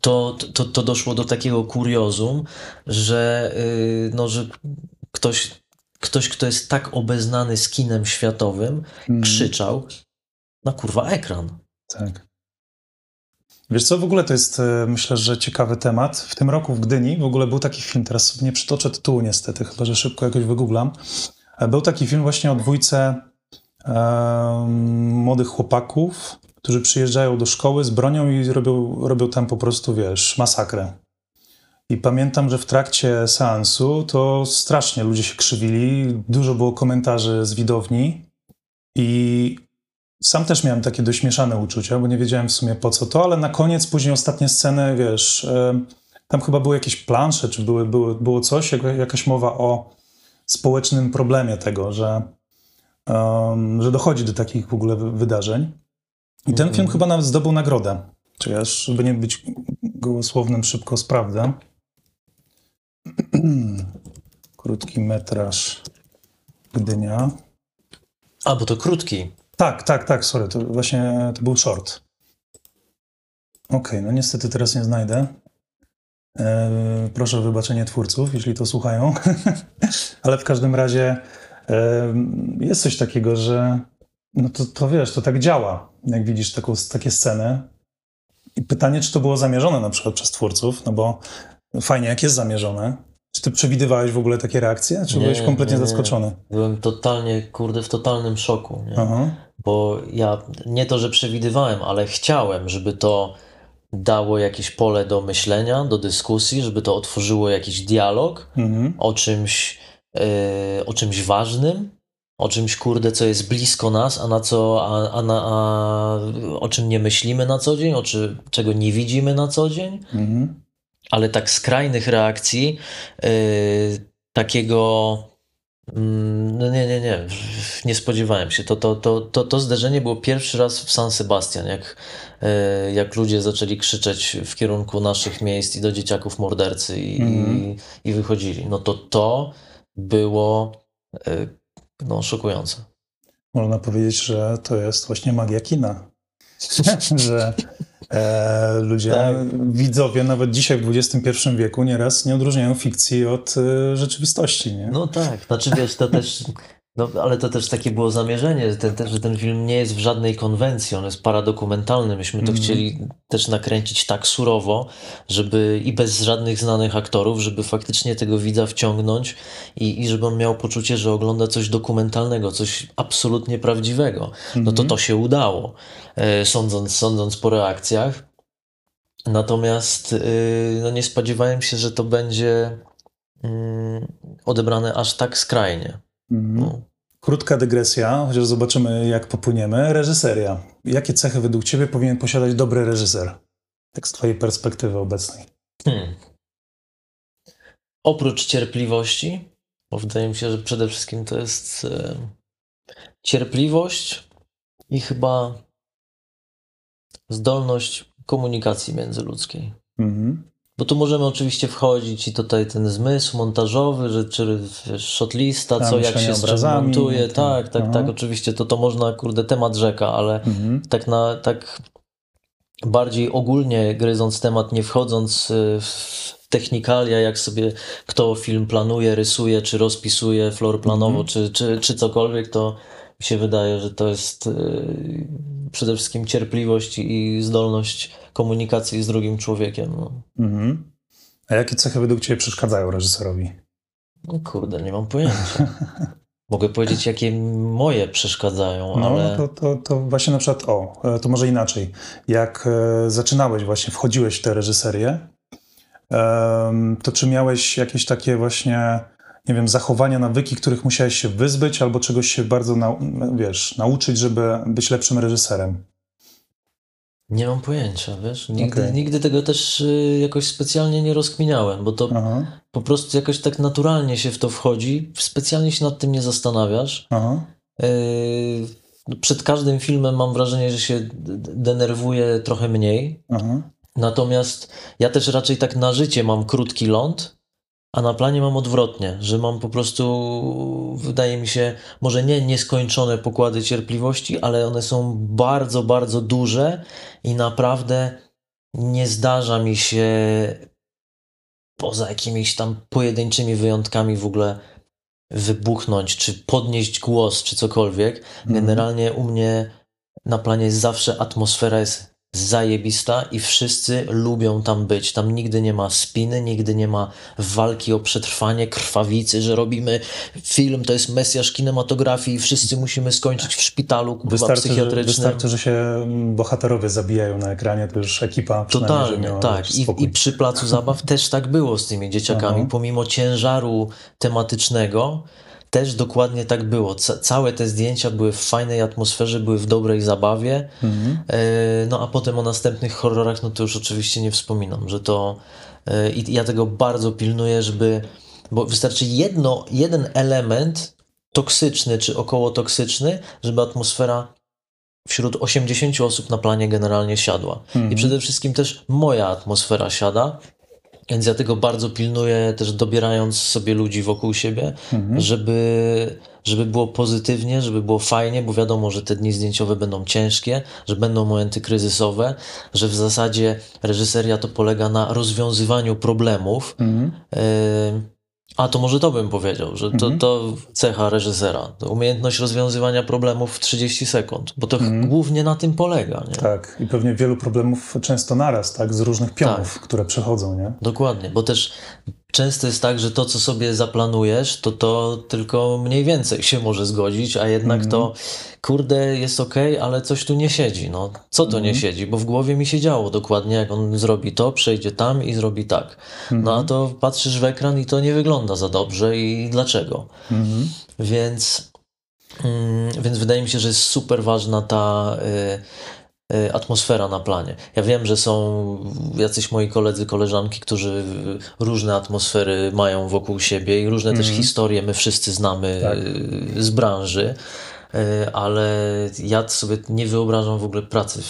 to, to, to doszło do takiego kuriozum, że, yy, no, że ktoś, ktoś, kto jest tak obeznany z kinem światowym, Mhm. krzyczał na kurwa ekran. Tak. Wiesz co, w ogóle to jest, e, myślę, że ciekawy temat. W tym roku w Gdyni w ogóle był taki film, teraz sobie nie przytoczę tytułu niestety, chyba że szybko jakoś wygooglam. E, Był taki film właśnie o dwójce em, młodych chłopaków, którzy przyjeżdżają do szkoły z bronią i robią, robią tam po prostu, wiesz, masakrę. I pamiętam, że w trakcie seansu to strasznie ludzie się krzywili, dużo było komentarzy z widowni i sam też miałem takie dość mieszane uczucia, bo nie wiedziałem w sumie po co to, ale na koniec, później ostatnie sceny, wiesz, e, tam chyba były jakieś plansze, czy były, były, było coś, jak, jakaś mowa o społecznym problemie tego, że, em, że dochodzi do takich w ogóle wy- wydarzeń. I ten Mhm. film chyba nawet zdobył nagrodę. Czy ja, żeby nie być gołosłownym, szybko sprawdzę. Krótki metraż Gdynia. A, bo to krótki. Tak, tak, tak, sorry, to właśnie to był short. Okej, no niestety teraz nie znajdę. E, proszę o wybaczenie twórców, jeśli to słuchają. Ale w każdym razie e, jest coś takiego, że no to, to wiesz, to tak działa, jak widzisz taką, takie sceny. I pytanie, czy to było zamierzone na przykład przez twórców, no bo fajnie, jak jest zamierzone. Czy ty przewidywałeś w ogóle takie reakcje, czy Nie, byłeś kompletnie nie, nie. zaskoczony? Byłem totalnie, kurde, w totalnym szoku. Nie? Aha. Bo ja nie to, że przewidywałem, ale chciałem, żeby to dało jakieś pole do myślenia, do dyskusji, żeby to otworzyło jakiś dialog Mhm. o czymś, e, o czymś ważnym, o czymś, kurde, co jest blisko nas, a na co, a, a, na, a o czym nie myślimy na co dzień, o czy, czego nie widzimy na co dzień. Mhm. ale tak skrajnych reakcji, yy, takiego. Mm, No nie, nie, nie, nie spodziewałem się. To, to, to, to, to zdarzenie było pierwszy raz w San Sebastian, jak, yy, jak ludzie zaczęli krzyczeć w kierunku naszych miejsc i do dzieciaków mordercy i, Mhm. i, i wychodzili. No to to było yy, no, szokujące. Można powiedzieć, że to jest właśnie magia kina. że e, ludzie, Tak. widzowie, nawet dzisiaj w XXI wieku nieraz nie odróżniają fikcji od e, rzeczywistości. Nie? No tak, znaczy wiesz, to też No, ale to też takie było zamierzenie, że ten, że ten film nie jest w żadnej konwencji, on jest paradokumentalny. Myśmy to chcieli też nakręcić tak surowo, żeby i bez żadnych znanych aktorów, żeby faktycznie tego widza wciągnąć i, i żeby on miał poczucie, że ogląda coś dokumentalnego, coś absolutnie prawdziwego. No to to się udało, e, sądząc, sądząc po reakcjach. Natomiast y, no nie spodziewałem się, że to będzie mm, odebrane aż tak skrajnie. No. Krótka dygresja, chociaż zobaczymy, jak popłyniemy. Reżyseria. Jakie cechy według Ciebie powinien posiadać dobry reżyser? Tak z Twojej perspektywy obecnej. Hmm. Oprócz cierpliwości, bo wydaje mi się, że przede wszystkim to jest e, cierpliwość i chyba zdolność komunikacji międzyludzkiej. Mhm. Bo tu możemy oczywiście wchodzić i tutaj ten zmysł montażowy, że czy shotlista, co jak się montuje, tak. tak, tak, Aha. tak, oczywiście to to można, kurde, temat rzeka, ale Mhm. tak na, tak bardziej ogólnie gryząc temat, nie wchodząc y, w technikalia, jak sobie kto film planuje, rysuje, czy rozpisuje florplanowo, czy, czy, czy cokolwiek, to mi się wydaje, że to jest y, przede wszystkim cierpliwość i zdolność komunikacji z drugim człowiekiem. No. Mhm. A jakie cechy według Ciebie przeszkadzają reżyserowi? No kurde, nie mam pojęcia. Mogę powiedzieć, jakie moje przeszkadzają, No, ale to, to, to właśnie na przykład, o, e, to może inaczej. Jak e, zaczynałeś właśnie, wchodziłeś w tę reżyserię, to czy miałeś jakieś takie właśnie, nie wiem, zachowania, nawyki, których musiałeś się wyzbyć, albo czegoś się bardzo, nau- wiesz, nauczyć, żeby być lepszym reżyserem? nie mam pojęcia, wiesz? Nigdy, Okej. nigdy tego też y, jakoś specjalnie nie rozkminiałem, bo to Aha, po prostu jakoś tak naturalnie się w to wchodzi, specjalnie się nad tym nie zastanawiasz. Yy, Przed każdym filmem mam wrażenie, że się denerwuję trochę mniej. aha. Natomiast ja też raczej tak na życie mam krótki ląd, a na planie mam odwrotnie, że mam po prostu, wydaje mi się, może nie nieskończone pokłady cierpliwości, ale one są bardzo, bardzo duże i naprawdę nie zdarza mi się poza jakimiś tam pojedynczymi wyjątkami w ogóle wybuchnąć, czy podnieść głos, czy cokolwiek. Generalnie u mnie na planie zawsze atmosfera jest zajebista i wszyscy lubią tam być. Tam nigdy nie ma spiny, nigdy nie ma walki o przetrwanie, krwawicy, że robimy film, to jest mesjasz kinematografii i wszyscy musimy skończyć w szpitalu kurwa, Wystarczy że, psychiatrycznym. wystarczy, że się bohaterowie zabijają na ekranie, to już ekipa Totalnie, miała tak. I. I przy placu zabaw też tak było z tymi dzieciakami. Aha. Pomimo ciężaru tematycznego, też dokładnie tak było. Ca całe te zdjęcia były w fajnej atmosferze, były w dobrej zabawie. Mhm. E, No a potem o następnych horrorach, no to już oczywiście nie wspominam, że to. e, I ja tego bardzo pilnuję, żeby. Bo wystarczy jedno, jeden element toksyczny czy około toksyczny, żeby atmosfera wśród 80 osób na planie generalnie siadła. Mhm. I przede wszystkim też moja atmosfera siada. Więc ja tego bardzo pilnuję, też dobierając sobie ludzi wokół siebie, Mhm. żeby, żeby było pozytywnie, żeby było fajnie, bo wiadomo, że te dni zdjęciowe będą ciężkie, że będą momenty kryzysowe, że w zasadzie reżyseria to polega na rozwiązywaniu problemów. Mhm. Yy, a to może to bym powiedział, że to, Mhm. to cecha reżysera. To umiejętność rozwiązywania problemów w 30 sekund, bo to Mhm. głównie na tym polega. Nie? Tak, i pewnie wielu problemów często naraz, tak, z różnych pionów, Tak. które przechodzą, nie? Dokładnie, bo też często jest tak, że to, co sobie zaplanujesz, to to tylko mniej więcej się może zgodzić, a jednak Mhm. to kurde jest okej, ale coś tu nie siedzi. No, co to nie Mhm. siedzi? Bo w głowie mi się działo dokładnie, jak on zrobi to, przejdzie tam i zrobi tak. No a to patrzysz w ekran i to nie wygląda za dobrze i dlaczego? Mhm. Więc, mm, więc wydaje mi się, że jest super ważna ta y, atmosfera na planie. Ja wiem, że są jacyś moi koledzy, koleżanki, którzy y, różne atmosfery mają wokół siebie i różne też historie my wszyscy znamy Tak. y, z branży, y, ale ja sobie nie wyobrażam w ogóle pracy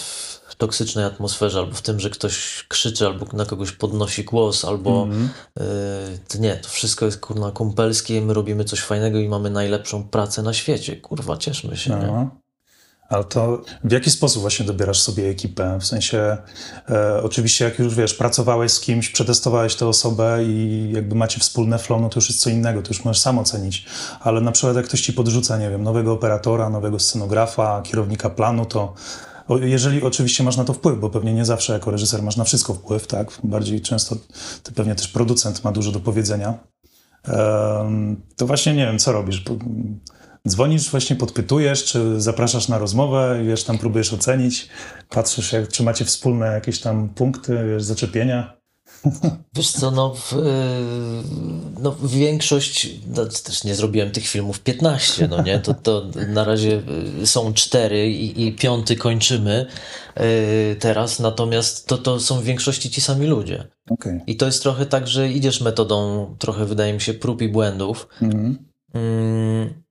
w toksycznej atmosferze, albo w tym, że ktoś krzyczy, albo na kogoś podnosi głos, albo Mhm. To nie, to wszystko jest kurna kumpelskie, my robimy coś fajnego i mamy najlepszą pracę na świecie. Kurwa, cieszmy się. Nie? Ale to w jaki sposób właśnie dobierasz sobie ekipę? W sensie, e, oczywiście jak już wiesz, pracowałeś z kimś, przetestowałeś tę osobę i jakby macie wspólne flow, no to już jest co innego, to już możesz sam ocenić. Ale na przykład jak ktoś ci podrzuca, nie wiem, nowego operatora, nowego scenografa, kierownika planu, to jeżeli oczywiście masz na to wpływ, bo pewnie nie zawsze jako reżyser masz na wszystko wpływ, tak? Bardziej często ty pewnie też producent ma dużo do powiedzenia. To właśnie nie wiem, co robisz. Dzwonisz, właśnie podpytujesz, czy zapraszasz na rozmowę, wiesz, tam próbujesz ocenić, patrzysz, jak, czy macie wspólne jakieś tam punkty, wiesz, zaczepienia. Wiesz co, no, w, y, no większość, no, też nie zrobiłem tych filmów 15, no nie, to, to na razie y, są cztery i, i piąty kończymy y, teraz, natomiast to, to są w większości ci sami ludzie. Okay. I to jest trochę tak, że idziesz metodą trochę, wydaje mi się, prób i błędów. Mhm. Mm.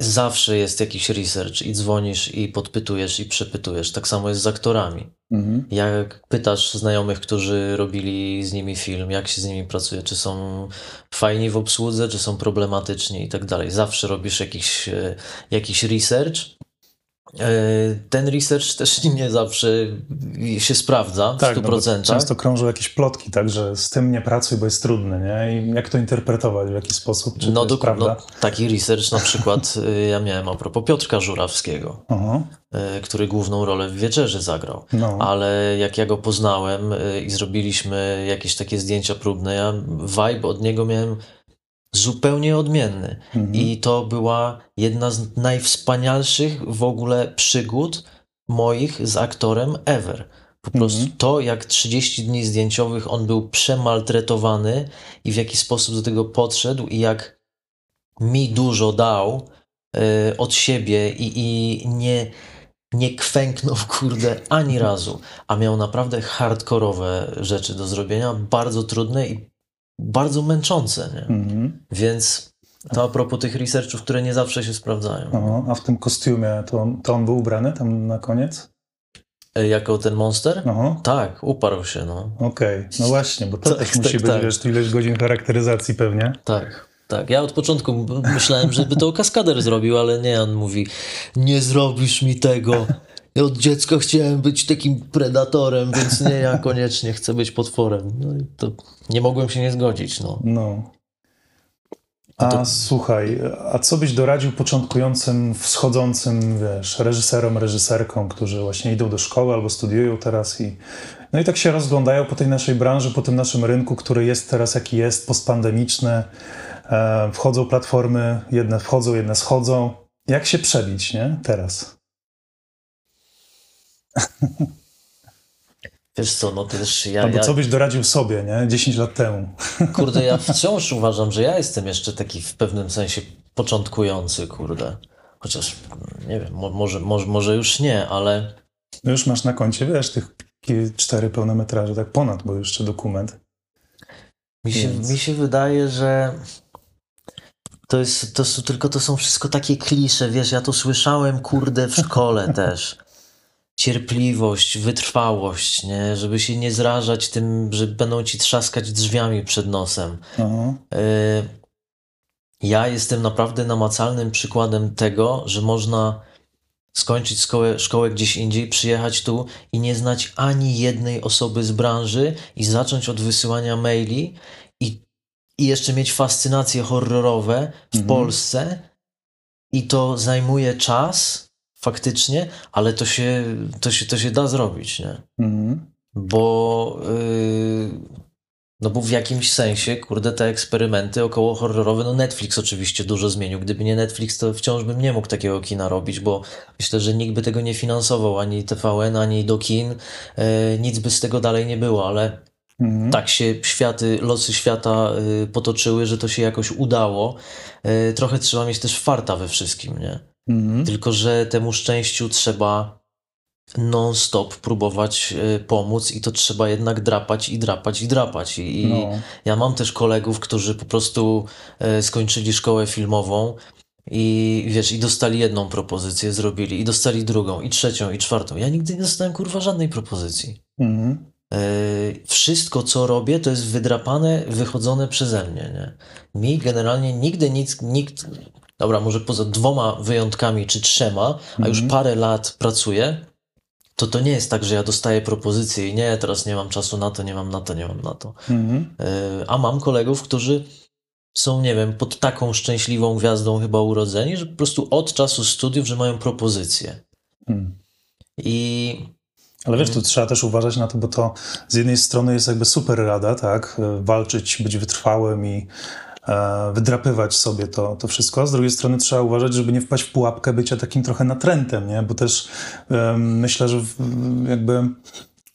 Zawsze jest jakiś research i dzwonisz i podpytujesz i przepytujesz. Tak samo jest z aktorami. Mhm. Jak pytasz znajomych, którzy robili z nimi film, jak się z nimi pracuje, czy są fajni w obsłudze, czy są problematyczni i tak dalej. Zawsze robisz jakiś, e, jakiś research ten research też nie zawsze się sprawdza w tak, 100%. No często krążą jakieś plotki, tak, że z tym nie pracuj, bo jest trudny, nie? I jak to interpretować, w jaki sposób, czy no, to jest prawda? No, taki research na przykład y, ja miałem a propos Piotrka Żurawskiego, uh-huh. który główną rolę w Wieczerzy zagrał. No. Ale jak ja go poznałem y, i zrobiliśmy jakieś takie zdjęcia próbne, ja vibe od niego miałem zupełnie odmienny. Mhm. I to była jedna z najwspanialszych w ogóle przygód moich z aktorem ever. Po prostu mhm. to, jak 30 dni zdjęciowych on był przemaltretowany i w jaki sposób do tego podszedł i jak mi dużo dał y, od siebie i, i nie, nie kwęknął, kurde, ani razu, a miał naprawdę hardkorowe rzeczy do zrobienia, bardzo trudne i bardzo męczące, nie? Mhm. Więc to a propos tych researchów, które nie zawsze się sprawdzają. Aha, a w tym kostiumie to, to on był ubrany tam na koniec? E, jako ten monster? Aha. Tak, uparł się, no. Okej, okay. no właśnie, bo to tak, też musi tak, być, tak. wiesz, ileś godzin charakteryzacji pewnie. Tak. Tak, ja od początku myślałem, żeby to kaskader zrobił, ale nie, on mówi, nie zrobisz mi tego. Ja od dziecka chciałem być takim predatorem, więc nie, ja koniecznie chcę być potworem. No i to nie mogłem się nie zgodzić, no. no. A to... słuchaj, a co byś doradził początkującym, wschodzącym, wiesz, reżyserom, reżyserkom, którzy właśnie idą do szkoły albo studiują teraz i no i tak się rozglądają po tej naszej branży, po tym naszym rynku, który jest teraz jaki jest, postpandemiczny. E, wchodzą platformy, jedne wchodzą, jedne schodzą. Jak się przebić, nie? Teraz. Wiesz co, no też ja... Albo ja... co byś doradził sobie, nie? 10 lat temu. Kurde, ja wciąż uważam, że ja jestem jeszcze taki w pewnym sensie początkujący, kurde. Chociaż, nie wiem, może, może, może już nie, ale... No już masz na koncie, wiesz, tych cztery pełnometraże, tak ponad, bo jeszcze dokument. Mi się, Więc... mi się wydaje, że to jest, to, tylko to są wszystko takie klisze, wiesz, ja to słyszałem, kurde, w szkole też cierpliwość, wytrwałość, nie? żeby się nie zrażać tym, że będą ci trzaskać drzwiami przed nosem. Mhm. Y ja jestem naprawdę namacalnym przykładem tego, że można skończyć szkołę, szkołę gdzieś indziej, przyjechać tu i nie znać ani jednej osoby z branży i zacząć od wysyłania maili i, i jeszcze mieć fascynacje horrorowe w mhm. Polsce i to zajmuje czas, faktycznie, ale to się, to się, to się da zrobić, nie? Mhm. Bo, yy, no bo w jakimś sensie, kurde, te eksperymenty około horrorowe, no Netflix oczywiście dużo zmienił. Gdyby nie Netflix, to wciąż bym nie mógł takiego kina robić, bo myślę, że nikt by tego nie finansował, ani TVN, ani do kin, yy, nic by z tego dalej nie było, ale Mhm. Tak się światy, losy świata y, potoczyły, że to się jakoś udało. Y, trochę trzeba mieć też farta we wszystkim, nie? Mhm. Tylko, że temu szczęściu trzeba non-stop próbować y, pomóc i to trzeba jednak drapać i drapać i drapać. I, no. ja mam też kolegów, którzy po prostu skończyli szkołę filmową i wiesz, i dostali jedną propozycję, zrobili, i dostali drugą, i trzecią, i czwartą. Ja nigdy nie dostałem kurwa żadnej propozycji. Mhm. Y, wszystko, co robię, to jest wydrapane, wychodzone przeze mnie. Nie? Mi generalnie nigdy nic, nikt dobra, może poza dwoma wyjątkami czy trzema, a już parę lat pracuję, to to nie jest tak, że ja dostaję propozycję i nie, teraz nie mam czasu na to, nie mam na to, nie mam na to. Mhm. Yy, A mam kolegów, którzy są, nie wiem, pod taką szczęśliwą gwiazdą chyba urodzeni, że po prostu od czasu studiów, że mają propozycję. Mhm. I Ale wiesz, tu trzeba też uważać na to, bo to z jednej strony jest jakby super rada, tak? E, Walczyć, być wytrwałym i e, wydrapywać sobie to, to wszystko. Z drugiej strony trzeba uważać, żeby nie wpaść w pułapkę bycia takim trochę natrętem, nie? Bo też e, myślę, że w, jakby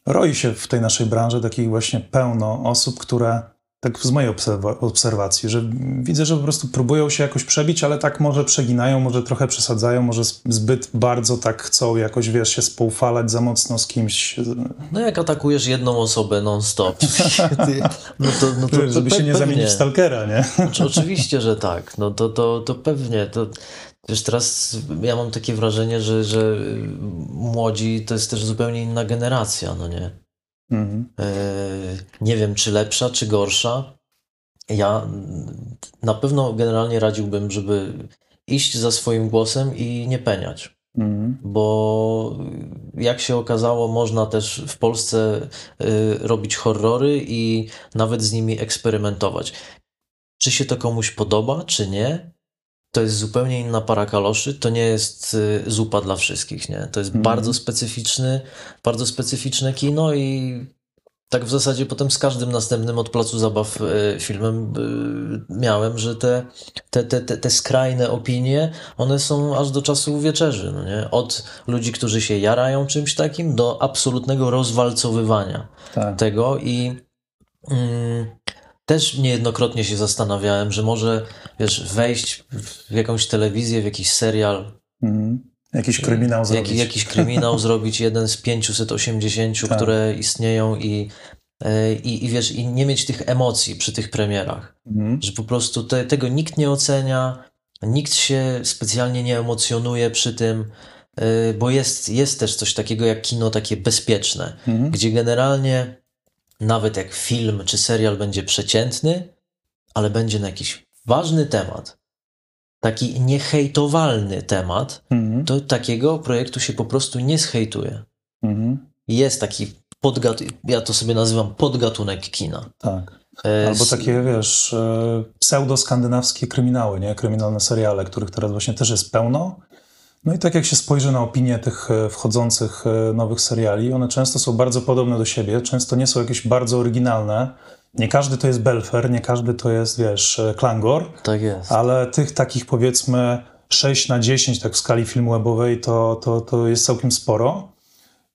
roi się w tej naszej branży takich właśnie pełno osób, które tak z mojej obserwa- obserwacji, że widzę, że po prostu próbują się jakoś przebić, ale tak może przeginają, może trochę przesadzają, może zbyt bardzo tak chcą jakoś, wiesz, się spoufalać za mocno z kimś, no jak atakujesz jedną osobę non-stop, no to, no to, żeby się nie zamienić w stalkera, nie? Oczy- Oczywiście, że tak. No to, to, to pewnie. To, wiesz, teraz ja mam takie wrażenie, że, że młodzi to jest też zupełnie inna generacja, no nie? Mhm. E, Nie wiem, czy lepsza, czy gorsza. Ja na pewno generalnie radziłbym, żeby iść za swoim głosem i nie peniać. Mhm. Bo jak się okazało, można też w Polsce y, robić horrory i nawet z nimi eksperymentować. Czy się to komuś podoba, czy nie, to jest zupełnie inna para kaloszy. To nie jest y, zupa dla wszystkich, nie? To jest Mhm. bardzo specyficzny, bardzo specyficzne kino i tak w zasadzie potem z każdym następnym od placu zabaw y, filmem y, miałem, że te, te, te, te, te skrajne opinie, one są aż do czasu wieczerzy, no nie? Od ludzi, którzy się jarają czymś takim, do absolutnego rozwalcowywania Tak. tego i mm, też niejednokrotnie się zastanawiałem, że może, wiesz, wejść w jakąś telewizję, w jakiś serial, Mhm. Jakiś kryminał zrobić. Jaki, jakiś kryminał zrobić, jeden z 580, Tak. które istnieją i, e, i, i wiesz, i nie mieć tych emocji przy tych premierach, Mhm. że po prostu te, tego nikt nie ocenia, nikt się specjalnie nie emocjonuje przy tym, e, bo jest, jest też coś takiego jak kino takie bezpieczne, Mhm. gdzie generalnie nawet jak film czy serial będzie przeciętny, ale będzie na jakiś ważny temat, taki niehejtowalny temat, Mhm. to takiego projektu się po prostu nie zhejtuje. Mhm. Jest taki podgat, ja to sobie nazywam podgatunek kina. Tak. E, Albo takie, wiesz, e, pseudo-skandynawskie kryminały, nie? Kryminalne seriale, których teraz właśnie też jest pełno. No i tak jak się spojrzy na opinie tych e, wchodzących e, nowych seriali, one często są bardzo podobne do siebie, często nie są jakieś bardzo oryginalne. Nie każdy to jest Belfer, nie każdy to jest, wiesz, e, Klangor, Tak jest. ale tych takich powiedzmy 6 na 10 tak w skali filmwebowej to, to, to jest całkiem sporo.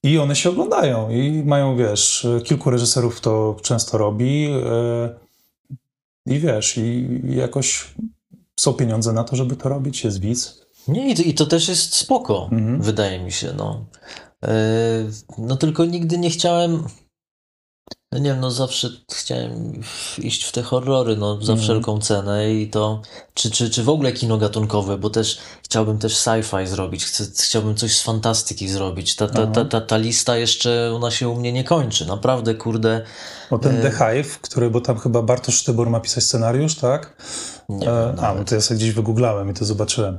I one się oglądają i mają, wiesz, kilku reżyserów to często robi e, i wiesz, i jakoś są pieniądze na to, żeby to robić, jest widz. Nie, i to, też jest spoko, Mhm. wydaje mi się, no. E, no tylko nigdy nie chciałem, no nie wiem, no zawsze chciałem iść w te horrory, no za Mhm. wszelką cenę i to, czy, czy, czy w ogóle kino gatunkowe, bo też chciałbym też sci-fi zrobić, chcę, chciałbym coś z fantastyki zrobić. Ta, ta, ta, ta, ta lista jeszcze, ona się u mnie nie kończy, naprawdę, kurde, Bo ten E. The Hive, który, bo tam chyba Bartosz Sztybor ma pisać scenariusz, tak? nie E, a, no to ja sobie gdzieś wygooglałem i to zobaczyłem.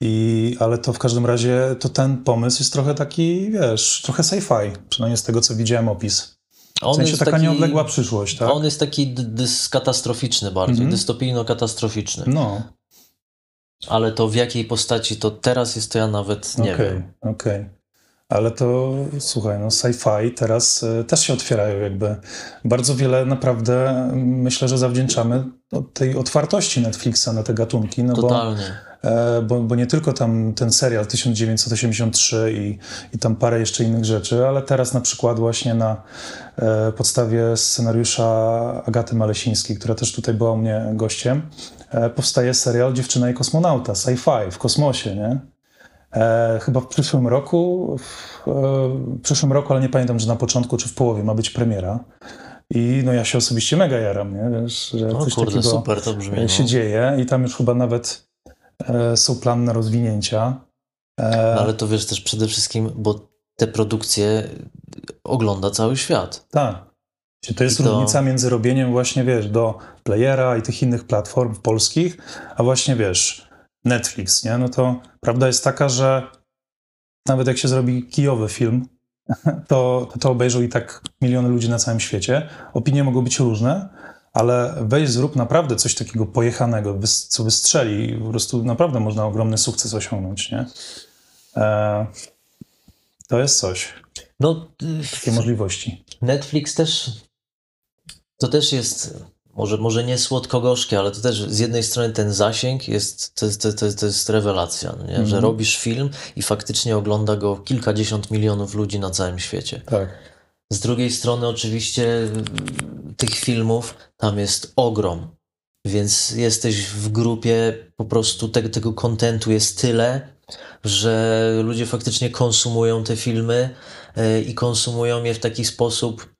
I, ale to w każdym razie, to ten pomysł jest trochę taki, wiesz, trochę sci-fi, przynajmniej z tego, co widziałem opis. W On sensie jest taka taki- nieodległa przyszłość, tak? On jest taki d- dys katastroficzny bardziej, Mhm. dystopijno-katastroficzny. No, Ale to w jakiej postaci to teraz jest, to ja nawet nie okej, wiem. okej. Ale to, słuchaj, no sci-fi teraz e, też się otwierają jakby. Bardzo wiele naprawdę mm, myślę, że zawdzięczamy no, tej otwartości Netflixa na te gatunki, no bo Totalnie. E, bo, bo nie tylko tam ten serial 1983 i, i tam parę jeszcze innych rzeczy, ale teraz na przykład właśnie na e, podstawie scenariusza Agaty Malesińskiej, która też tutaj była u mnie gościem, e, powstaje serial Dziewczyna i kosmonauta, sci-fi w kosmosie, nie? E, chyba w przyszłym roku, w, e, przyszłym roku, ale nie pamiętam, czy na początku, czy w połowie ma być premiera. I no ja się osobiście mega jaram, nie? Wiesz, że O coś kurde, takiego super to brzmi. No. się dzieje i tam już chyba nawet e, są plany na rozwinięcia. E, No, ale to wiesz też przede wszystkim, bo te produkcje ogląda cały świat. Tak. To jest to- różnica między robieniem właśnie, wiesz, do playera i tych innych platform polskich, a właśnie, wiesz, Netflix, nie? No to prawda jest taka, że nawet jak się zrobi kijowy film, to, to obejrzą i tak miliony ludzi na całym świecie. Opinie mogą być różne, ale weź zrób naprawdę coś takiego pojechanego, co wystrzeli i po prostu naprawdę można ogromny sukces osiągnąć, nie? E, to jest coś. No, Takie możliwości. Netflix też, to też jest może, może nie słodko-gorzkie, ale to też z jednej strony ten zasięg jest, to, jest, to, jest, to jest rewelacja, nie? Mm -hmm. że robisz film i faktycznie ogląda go kilkadziesiąt milionów ludzi na całym świecie. Tak. Z drugiej strony oczywiście tych filmów tam jest ogrom, więc jesteś w grupie, po prostu te, tego kontentu jest tyle, że ludzie faktycznie konsumują te filmy yy, i konsumują je w taki sposób,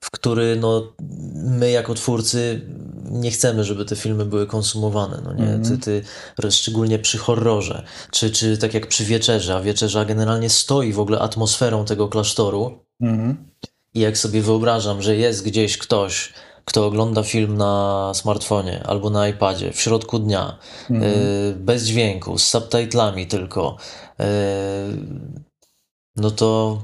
w który no, my jako twórcy nie chcemy, żeby te filmy były konsumowane. No nie? Mm. Ty, ty, szczególnie przy horrorze, czy, czy tak jak przy wieczerze, a wieczerza generalnie stoi w ogóle atmosferą tego klasztoru. Mm. I jak sobie wyobrażam, że jest gdzieś ktoś, kto ogląda film na smartfonie albo na iPadzie w środku dnia, mm. y, bez dźwięku, z subtitlami tylko, y, no to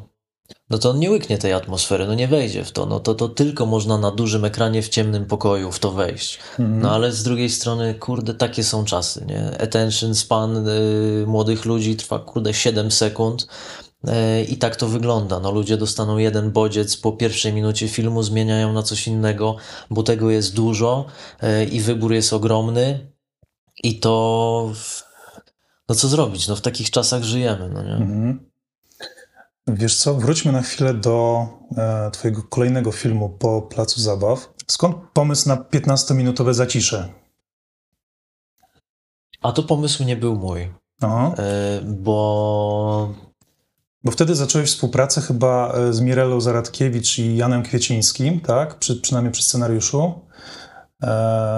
no to on nie łyknie tej atmosfery, no nie wejdzie w to. No to, to tylko można na dużym ekranie w ciemnym pokoju w to wejść. Mhm. No ale z drugiej strony, kurde, takie są czasy, nie? Attention span y, młodych ludzi trwa, kurde, 7 sekund. Y, I tak to wygląda. No, ludzie dostaną jeden bodziec po pierwszej minucie filmu, zmieniają na coś innego, bo tego jest dużo y, i wybór jest ogromny. I to. No co zrobić? No w takich czasach żyjemy, no nie? Mhm. Wiesz co, wróćmy na chwilę do e, Twojego kolejnego filmu po Placu Zabaw. Skąd pomysł na 15-minutowe zacisze? A to pomysł nie był mój. Aha. E, bo. Bo wtedy zacząłeś współpracę chyba e, z Mirelą Zaradkiewicz i Janem Kwiecińskim, tak? Przy, przynajmniej przy scenariuszu.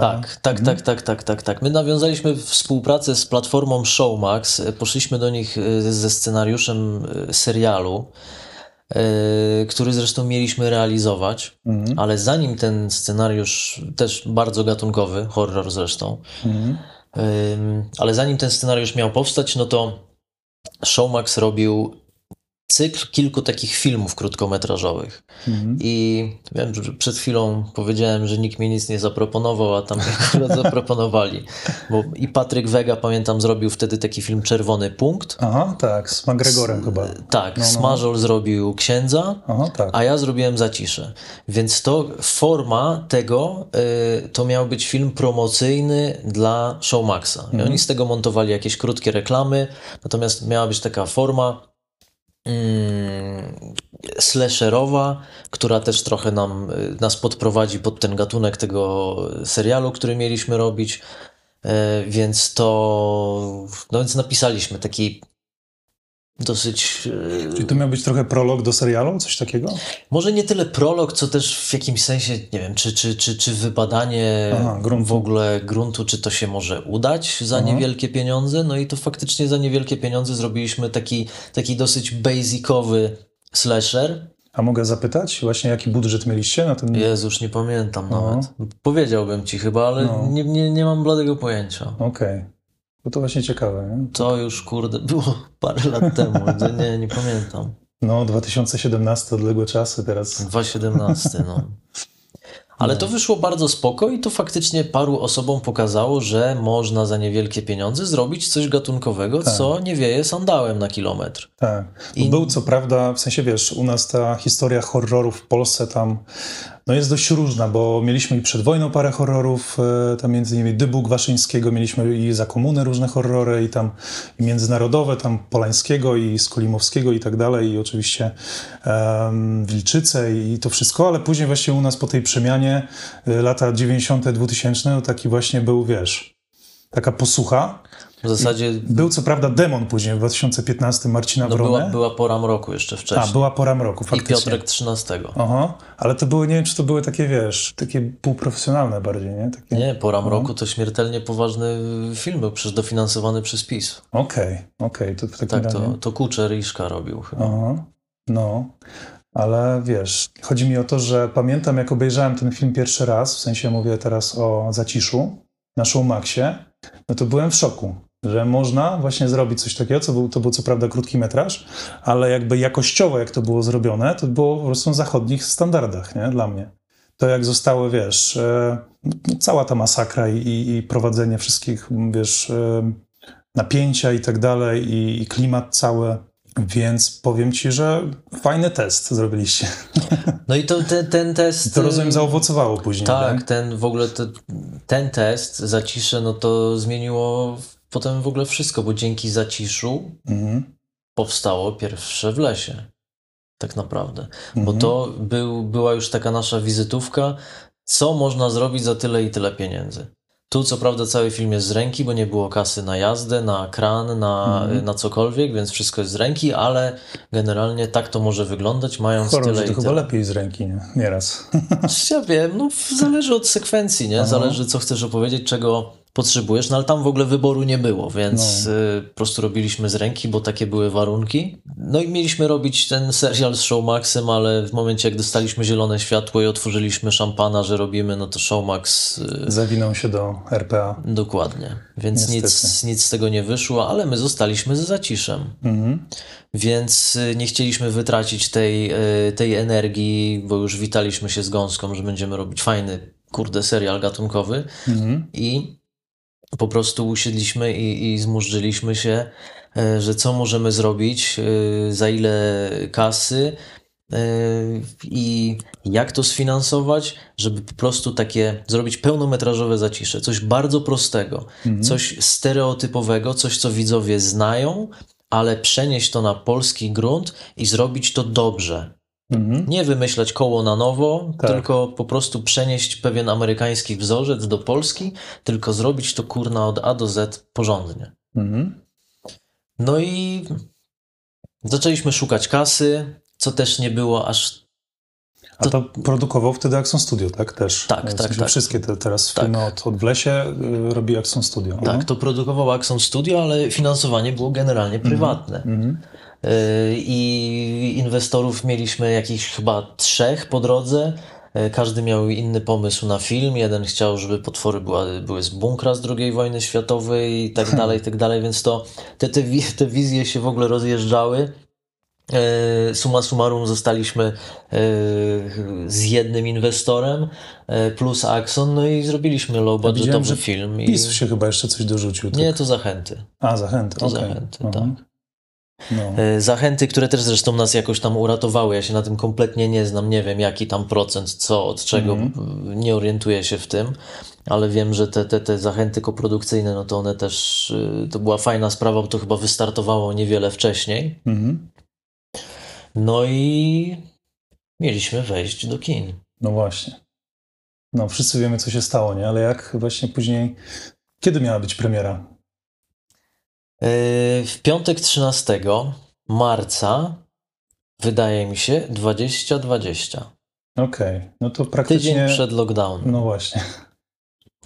Tak, tak, tak, tak, tak, tak, tak. My nawiązaliśmy współpracę z platformą Showmax. Poszliśmy do nich ze scenariuszem serialu, który zresztą mieliśmy realizować, mhm. ale zanim ten scenariusz, też bardzo gatunkowy, horror zresztą, mhm. ale zanim ten scenariusz miał powstać, no to Showmax robił cykl kilku takich filmów krótkometrażowych. Mhm. I wiem, że przed chwilą powiedziałem, że nikt mi nic nie zaproponował, a tam akurat zaproponowali. Bo i Patryk Wega, pamiętam, zrobił wtedy taki film Czerwony Punkt. Aha, tak, z McGregorem S chyba. Tak, no, no. Smażol zrobił Księdza, Aha, tak. a ja zrobiłem Zaciszę. Więc to forma tego, y, to miał być film promocyjny dla Showmaxa. I mhm. oni z tego montowali jakieś krótkie reklamy, natomiast miała być taka forma, slasherowa, która też trochę nam, y, nas podprowadzi pod ten gatunek tego serialu, który mieliśmy robić. E, więc to, no więc napisaliśmy taki dosyć. E, Czyli to miał być trochę prolog do serialu, coś takiego? Może nie tyle prolog, co też w jakimś sensie, nie wiem, czy, czy, czy, czy wybadanie Aha, w ogóle gruntu, czy to się może udać za Aha. niewielkie pieniądze. No i to faktycznie za niewielkie pieniądze zrobiliśmy taki, taki dosyć basicowy slasher. A mogę zapytać właśnie, jaki budżet mieliście na ten... Jezu, już nie pamiętam no. nawet. Powiedziałbym ci chyba, ale no. nie, nie, nie mam bladego pojęcia. Okej. Okay. Bo to właśnie ciekawe. Nie? To już, kurde, było parę lat temu. nie, nie pamiętam. No, 2017, odległe czasy teraz. 2017, no. Ale to wyszło bardzo spoko i to faktycznie paru osobom pokazało, że można za niewielkie pieniądze zrobić coś gatunkowego, tak. co nie wieje sandałem na kilometr. Tak. I... Był co prawda, w sensie wiesz, u nas ta historia horrorów w Polsce tam no jest dość różna, bo mieliśmy i przed wojną parę horrorów, e, tam między innymi Dybuk Waszyńskiego, mieliśmy i za komuny różne horrory i tam i międzynarodowe, tam Polańskiego i Skolimowskiego i tak dalej i oczywiście um, Wilczyce i to wszystko, ale później właśnie u nas po tej przemianie e, lata 90 2000 no taki właśnie był, wiesz, taka posłucha w zasadzie... Był co prawda demon później w 2015 Marcina no Wronę. Była, była pora mroku jeszcze wcześniej. A, była pora mroku, faktycznie. I Piotrek 13. Aha, ale to były, nie wiem, czy to były takie, wiesz, takie półprofesjonalne bardziej, nie? Takie... Nie, pora mroku to śmiertelnie poważny film, był przecież dofinansowany przez PiS. Okej, okay, okej. Okay. To, tak, to, to Kuczer i Szka robił chyba. Aha, no. Ale wiesz, chodzi mi o to, że pamiętam, jak obejrzałem ten film pierwszy raz, w sensie mówię teraz o Zaciszu, na Showmaxie, no to byłem w szoku że można właśnie zrobić coś takiego, co był, to był co prawda krótki metraż, ale jakby jakościowo jak to było zrobione, to było po prostu na zachodnich standardach, nie? Dla mnie. To jak zostały, wiesz, e, cała ta masakra i, i prowadzenie wszystkich, wiesz, e, napięcia i tak dalej i, i klimat cały, więc powiem ci, że fajny test zrobiliście. No i to ten, ten test. To rozumiem zaowocowało później. Tak, tak? ten w ogóle te, ten test zacisze, no to zmieniło potem w ogóle wszystko, bo dzięki zaciszu Mhm. powstało pierwsze w lesie. Tak naprawdę. Bo Mhm. to był, była już taka nasza wizytówka, co można zrobić za tyle i tyle pieniędzy. Tu co prawda cały film jest z ręki, bo nie było kasy na jazdę, na kran, na, Mhm. na cokolwiek, więc wszystko jest z ręki, ale generalnie tak to może wyglądać, mając Horror, tyle że i to chyba tyle. lepiej z ręki, nie? Nieraz. Ja wiem, no zależy od sekwencji, nie? Aha. Zależy co chcesz opowiedzieć, czego potrzebujesz, no ale tam w ogóle wyboru nie było, więc No. y, po prostu robiliśmy z ręki, bo takie były warunki. No i mieliśmy robić ten serial z Showmaxem, ale w momencie jak dostaliśmy zielone światło i otworzyliśmy szampana, że robimy, no to Showmax y, Zawinął się do RPA. dokładnie. Więc nic, nic z tego nie wyszło, ale my zostaliśmy z zaciszem. Mhm. Więc y, nie chcieliśmy wytracić tej, y, tej energii, bo już witaliśmy się z gąską, że będziemy robić fajny, kurde, serial gatunkowy Mhm. i po prostu usiedliśmy i, i zmurzyliśmy się, y, że co możemy zrobić, y, za ile kasy y, i jak to sfinansować, żeby po prostu takie zrobić pełnometrażowe zacisze, coś bardzo prostego, Mhm. coś stereotypowego, coś co widzowie znają, ale przenieść to na polski grunt i zrobić to dobrze. Mhm. Nie wymyślać koło na nowo, Tak. tylko po prostu przenieść pewien amerykański wzorzec do Polski, tylko zrobić to kurna od A do Z porządnie. Mhm. No i zaczęliśmy szukać kasy, co też nie było aż A to produkował wtedy Axon Studio, tak? Też. Tak, W tak, tak. Wszystkie te teraz Tak. filmy od, od w lesie y, robi Axon Studio. tak, to produkował Axon Studio, ale finansowanie było generalnie prywatne. Mhm. Yy, I inwestorów mieliśmy jakichś chyba trzech po drodze. Yy, Każdy miał inny pomysł na film. Jeden chciał, żeby potwory była, były z bunkra z II wojny światowej i tak dalej, i tak dalej, więc to te, te, te wizje się w ogóle rozjeżdżały. Yy, Summa summarum zostaliśmy z jednym inwestorem plus Axon, no i zrobiliśmy low widziałem, budgetowy że film. I... PiS się chyba jeszcze coś dorzucił. Tak? Nie, to zachęty. A, zachęty. To okej. zachęty, Mhm. tak. No. E, Zachęty, które też zresztą nas jakoś tam uratowały. Ja się na tym kompletnie nie znam, nie wiem jaki tam procent, co, od czego, Mhm. nie orientuję się w tym, ale wiem, że te, te, te zachęty koprodukcyjne, no to one też, y, to była fajna sprawa, bo to chyba wystartowało niewiele wcześniej. Mhm. No i mieliśmy wejść do kin. no właśnie. No, wszyscy wiemy, co się stało, nie? Ale jak właśnie później... Kiedy miała być premiera? E, W piątek 13 marca, wydaje mi się, 2020. Okej, no to Tydzień praktycznie... przed lockdownem. No właśnie.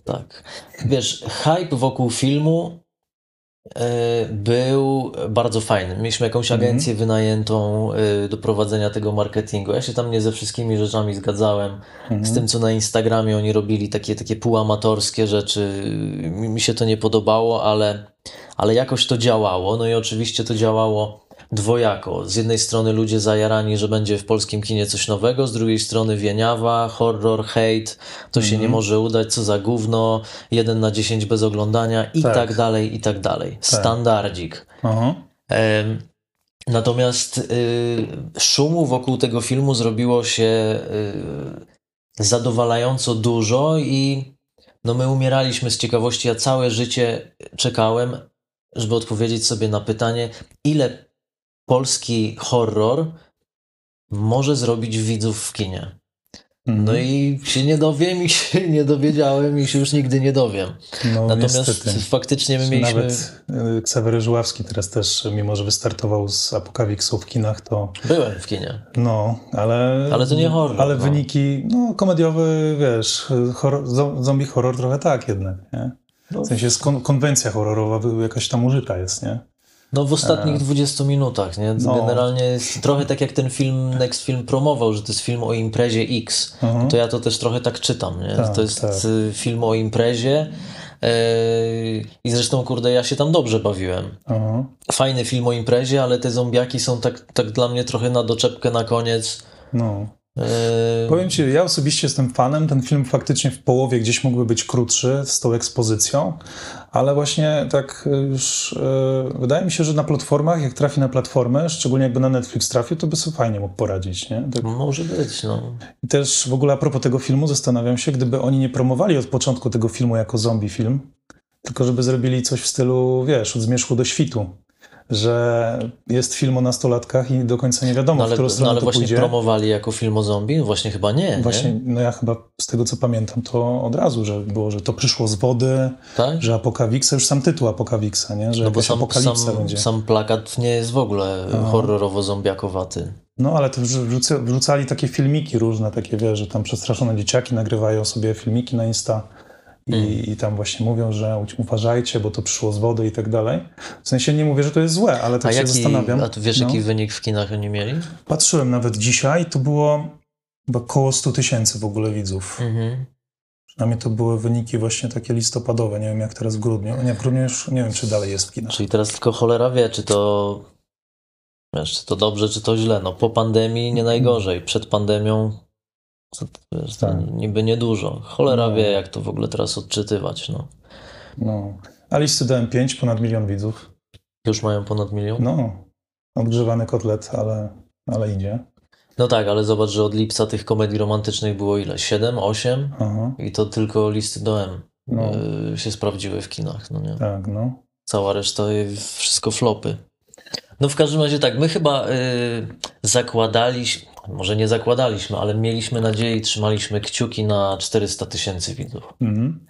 Tak. Wiesz, hype wokół filmu e, był bardzo fajny. Mieliśmy jakąś Mhm. agencję wynajętą e, do prowadzenia tego marketingu. Ja się tam nie ze wszystkimi rzeczami zgadzałem. Mhm. Z tym, co na Instagramie oni robili, takie, takie półamatorskie rzeczy, mi się to nie podobało, ale, ale jakoś to działało. No i oczywiście to działało dwojako. Z jednej strony ludzie zajarani, że będzie w polskim kinie coś nowego, z drugiej strony wieniawa, horror, hate, to się Mhm. nie może udać, co za gówno, jeden na 10 bez oglądania i Tak. tak, dalej, i tak dalej. Standardzik. Aha. Em, Natomiast y, szumu wokół tego filmu zrobiło się y, zadowalająco dużo i no my umieraliśmy z ciekawości. Ja całe życie czekałem, żeby odpowiedzieć sobie na pytanie, ile polski horror może zrobić widzów w kinie. Mhm. No i się nie dowiem i się nie dowiedziałem i się już nigdy nie dowiem. no, Natomiast niestety. faktycznie my mieliśmy... Nawet y, Ksawery Żuławski teraz też, mimo że wystartował z Apokawiksu w kinach, to Byłem w kinie. no, ale... Ale to nie horror, Ale no. wyniki, no komediowy, wiesz, horror, zo- zombie horror trochę tak jednak, nie? No. W sensie jest kon- konwencja horrorowa jakaś tam użyta jest, nie? No w ostatnich 20 minutach, nie? E. No. Generalnie jest trochę tak jak ten film, Next Film promował, że to jest film o imprezie X. Mhm. To ja to też trochę tak czytam, nie? Tak, to jest tak. y, film o imprezie, Yy, I zresztą, kurde, ja się tam dobrze bawiłem. Aha. Fajny film o imprezie, ale te zombiaki są tak, tak dla mnie trochę na doczepkę na koniec. No. Yy, Powiem ci, ja osobiście jestem fanem. Ten film faktycznie w połowie gdzieś mógłby być krótszy z tą ekspozycją, ale właśnie tak już e, wydaje mi się, że na platformach, jak trafi na platformę, szczególnie jakby na Netflix trafił, to by sobie fajnie mógł poradzić, nie? Tak. Może być, no. I też w ogóle a propos tego filmu zastanawiam się, gdyby oni nie promowali od początku tego filmu jako zombie film, tylko żeby zrobili coś w stylu, wiesz, od zmierzchu do świtu. Że jest film o nastolatkach i do końca nie wiadomo, No w ale, którą no, stronę ale to właśnie pójdzie. promowali jako film o zombie? Właśnie chyba nie, Właśnie, nie? no ja chyba z tego co pamiętam, to od razu, że było, że to przyszło z wody, Tak? że Apokawiksa, już sam tytuł Apokawiksa, nie? Że No bo sam, apokalipsa sam, będzie. sam plakat nie jest w ogóle horrorowo-zombiakowaty. No ale to wrzu- wrzuca, wrzucali takie filmiki różne, takie wiesz, że tam przestraszone dzieciaki nagrywają sobie filmiki na Insta i, Mm. i tam właśnie mówią, że uważajcie, bo to przyszło z wody i tak dalej. W sensie nie mówię, że to jest złe, ale tak A się jaki, zastanawiam. a tu wiesz, No. jaki wynik w kinach oni mieli? Patrzyłem nawet dzisiaj, to było chyba około 100 tysięcy w ogóle widzów. Mhm. Przynajmniej to były wyniki właśnie takie listopadowe. Nie wiem jak teraz w grudniu. Nie, w grudniu już nie wiem, czy dalej jest w kinach. Czyli teraz tylko cholera wie, czy to wiesz, czy to dobrze, czy to źle. No po pandemii nie najgorzej, przed pandemią to, to to Tak. niby niedużo. Cholera No. wie, jak to w ogóle teraz odczytywać. No. No. A listy dałem 5, ponad milion widzów. Już mają ponad milion? No. No, odgrzewany kotlet, ale, ale idzie. tak, ale zobacz, że od lipca tych komedii romantycznych było ile? 7, 8? Aha, I to tylko listy do M no, y, się sprawdziły w kinach, no nie? tak, no. Cała reszta y, wszystko flopy. No w każdym razie tak, my chyba y, zakładaliśmy, może nie zakładaliśmy, ale mieliśmy nadzieję i trzymaliśmy kciuki na 400 tysięcy widzów. Mhm.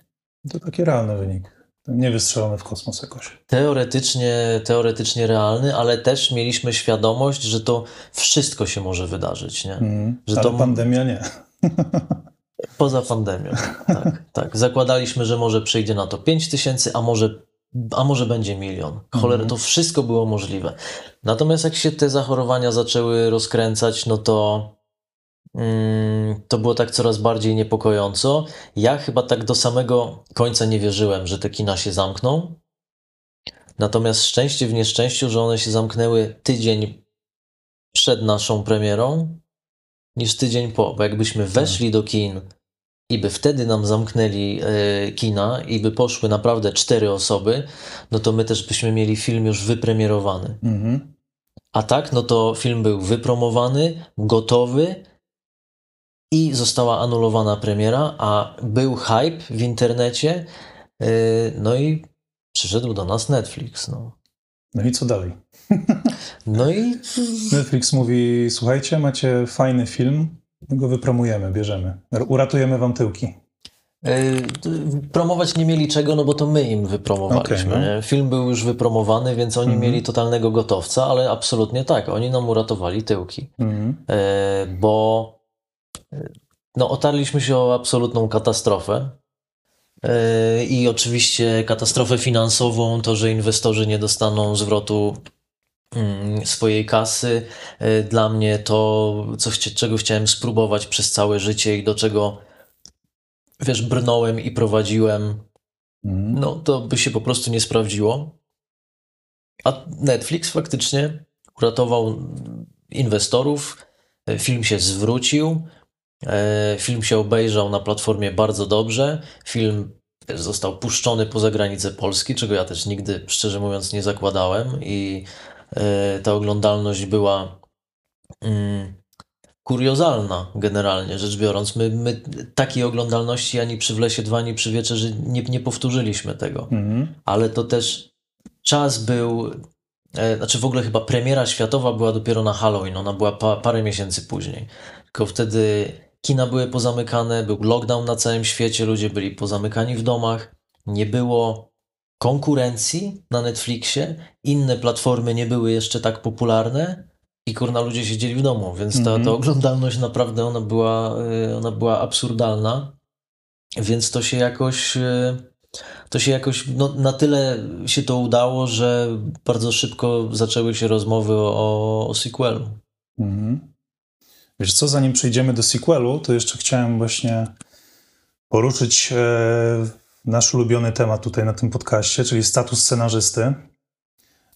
To taki realny wynik. Nie wystrzelony w kosmos jakoś. Teoretycznie, teoretycznie realny, ale też mieliśmy świadomość, że to wszystko się może wydarzyć, nie? Mhm. Że Ale to- pandemia nie. Poza pandemią. Tak, tak. Zakładaliśmy, że może przyjdzie na to 5 tysięcy, a może, a może będzie milion. Cholera, Mhm. to wszystko było możliwe. Natomiast jak się te zachorowania zaczęły rozkręcać, no to mm, to było tak coraz bardziej niepokojąco. Ja chyba tak do samego końca nie wierzyłem, że te kina się zamkną. Natomiast szczęście w nieszczęściu, że one się zamknęły tydzień przed naszą premierą, niż tydzień po. Bo jakbyśmy weszli do kin i by wtedy nam zamknęli e, kina i by poszły naprawdę cztery osoby, no to my też byśmy mieli film już wypremierowany. Mhm. A tak, no to film był wypromowany, gotowy i została anulowana premiera, a był hype w internecie, e, no i przyszedł do nas Netflix. No, No i co dalej? no i Netflix mówi, słuchajcie, macie fajny film, my go wypromujemy, bierzemy. uratujemy wam tyłki. Yy, Promować nie mieli czego, no bo to my im wypromowaliśmy. Okej, no. Film był już wypromowany, więc oni Mhm. mieli totalnego gotowca, ale absolutnie tak, oni nam uratowali tyłki. Mhm. E, bo e, no, otarliśmy się o absolutną katastrofę. E, I oczywiście katastrofę finansową, to, że inwestorzy nie dostaną zwrotu mm, swojej kasy. E, Dla mnie to, co czego chciałem spróbować przez całe życie i do czego wiesz, brnąłem i prowadziłem, Mhm. no to by się po prostu nie sprawdziło. A Netflix faktycznie uratował inwestorów, e, film się zwrócił, e, film się obejrzał na platformie bardzo dobrze, film też został puszczony poza granice Polski, czego ja też nigdy, szczerze mówiąc, nie zakładałem i ta oglądalność była mm, kuriozalna generalnie rzecz biorąc. My, my takiej oglądalności ani przy Wlesie 2, ani przy Wieczerzy nie, nie powtórzyliśmy tego Mhm. ale to też czas był. E, znaczy w ogóle chyba premiera światowa była dopiero na Halloween, ona była pa, parę miesięcy później. Tylko wtedy kina były pozamykane, był lockdown na całym świecie, ludzie byli pozamykani w domach, nie było konkurencji na Netflixie, inne platformy nie były jeszcze tak popularne i kurna ludzie siedzieli w domu, więc ta, Mhm. ta oglądalność naprawdę ona była, e, ona była absurdalna, więc to się jakoś e, to się jakoś no, na tyle się to udało, że bardzo szybko zaczęły się rozmowy o, o sequelu. Mhm. Wiesz co, zanim przejdziemy do sequelu, to jeszcze chciałem właśnie poruszyć e, nasz ulubiony temat tutaj na tym podcaście, czyli status scenarzysty.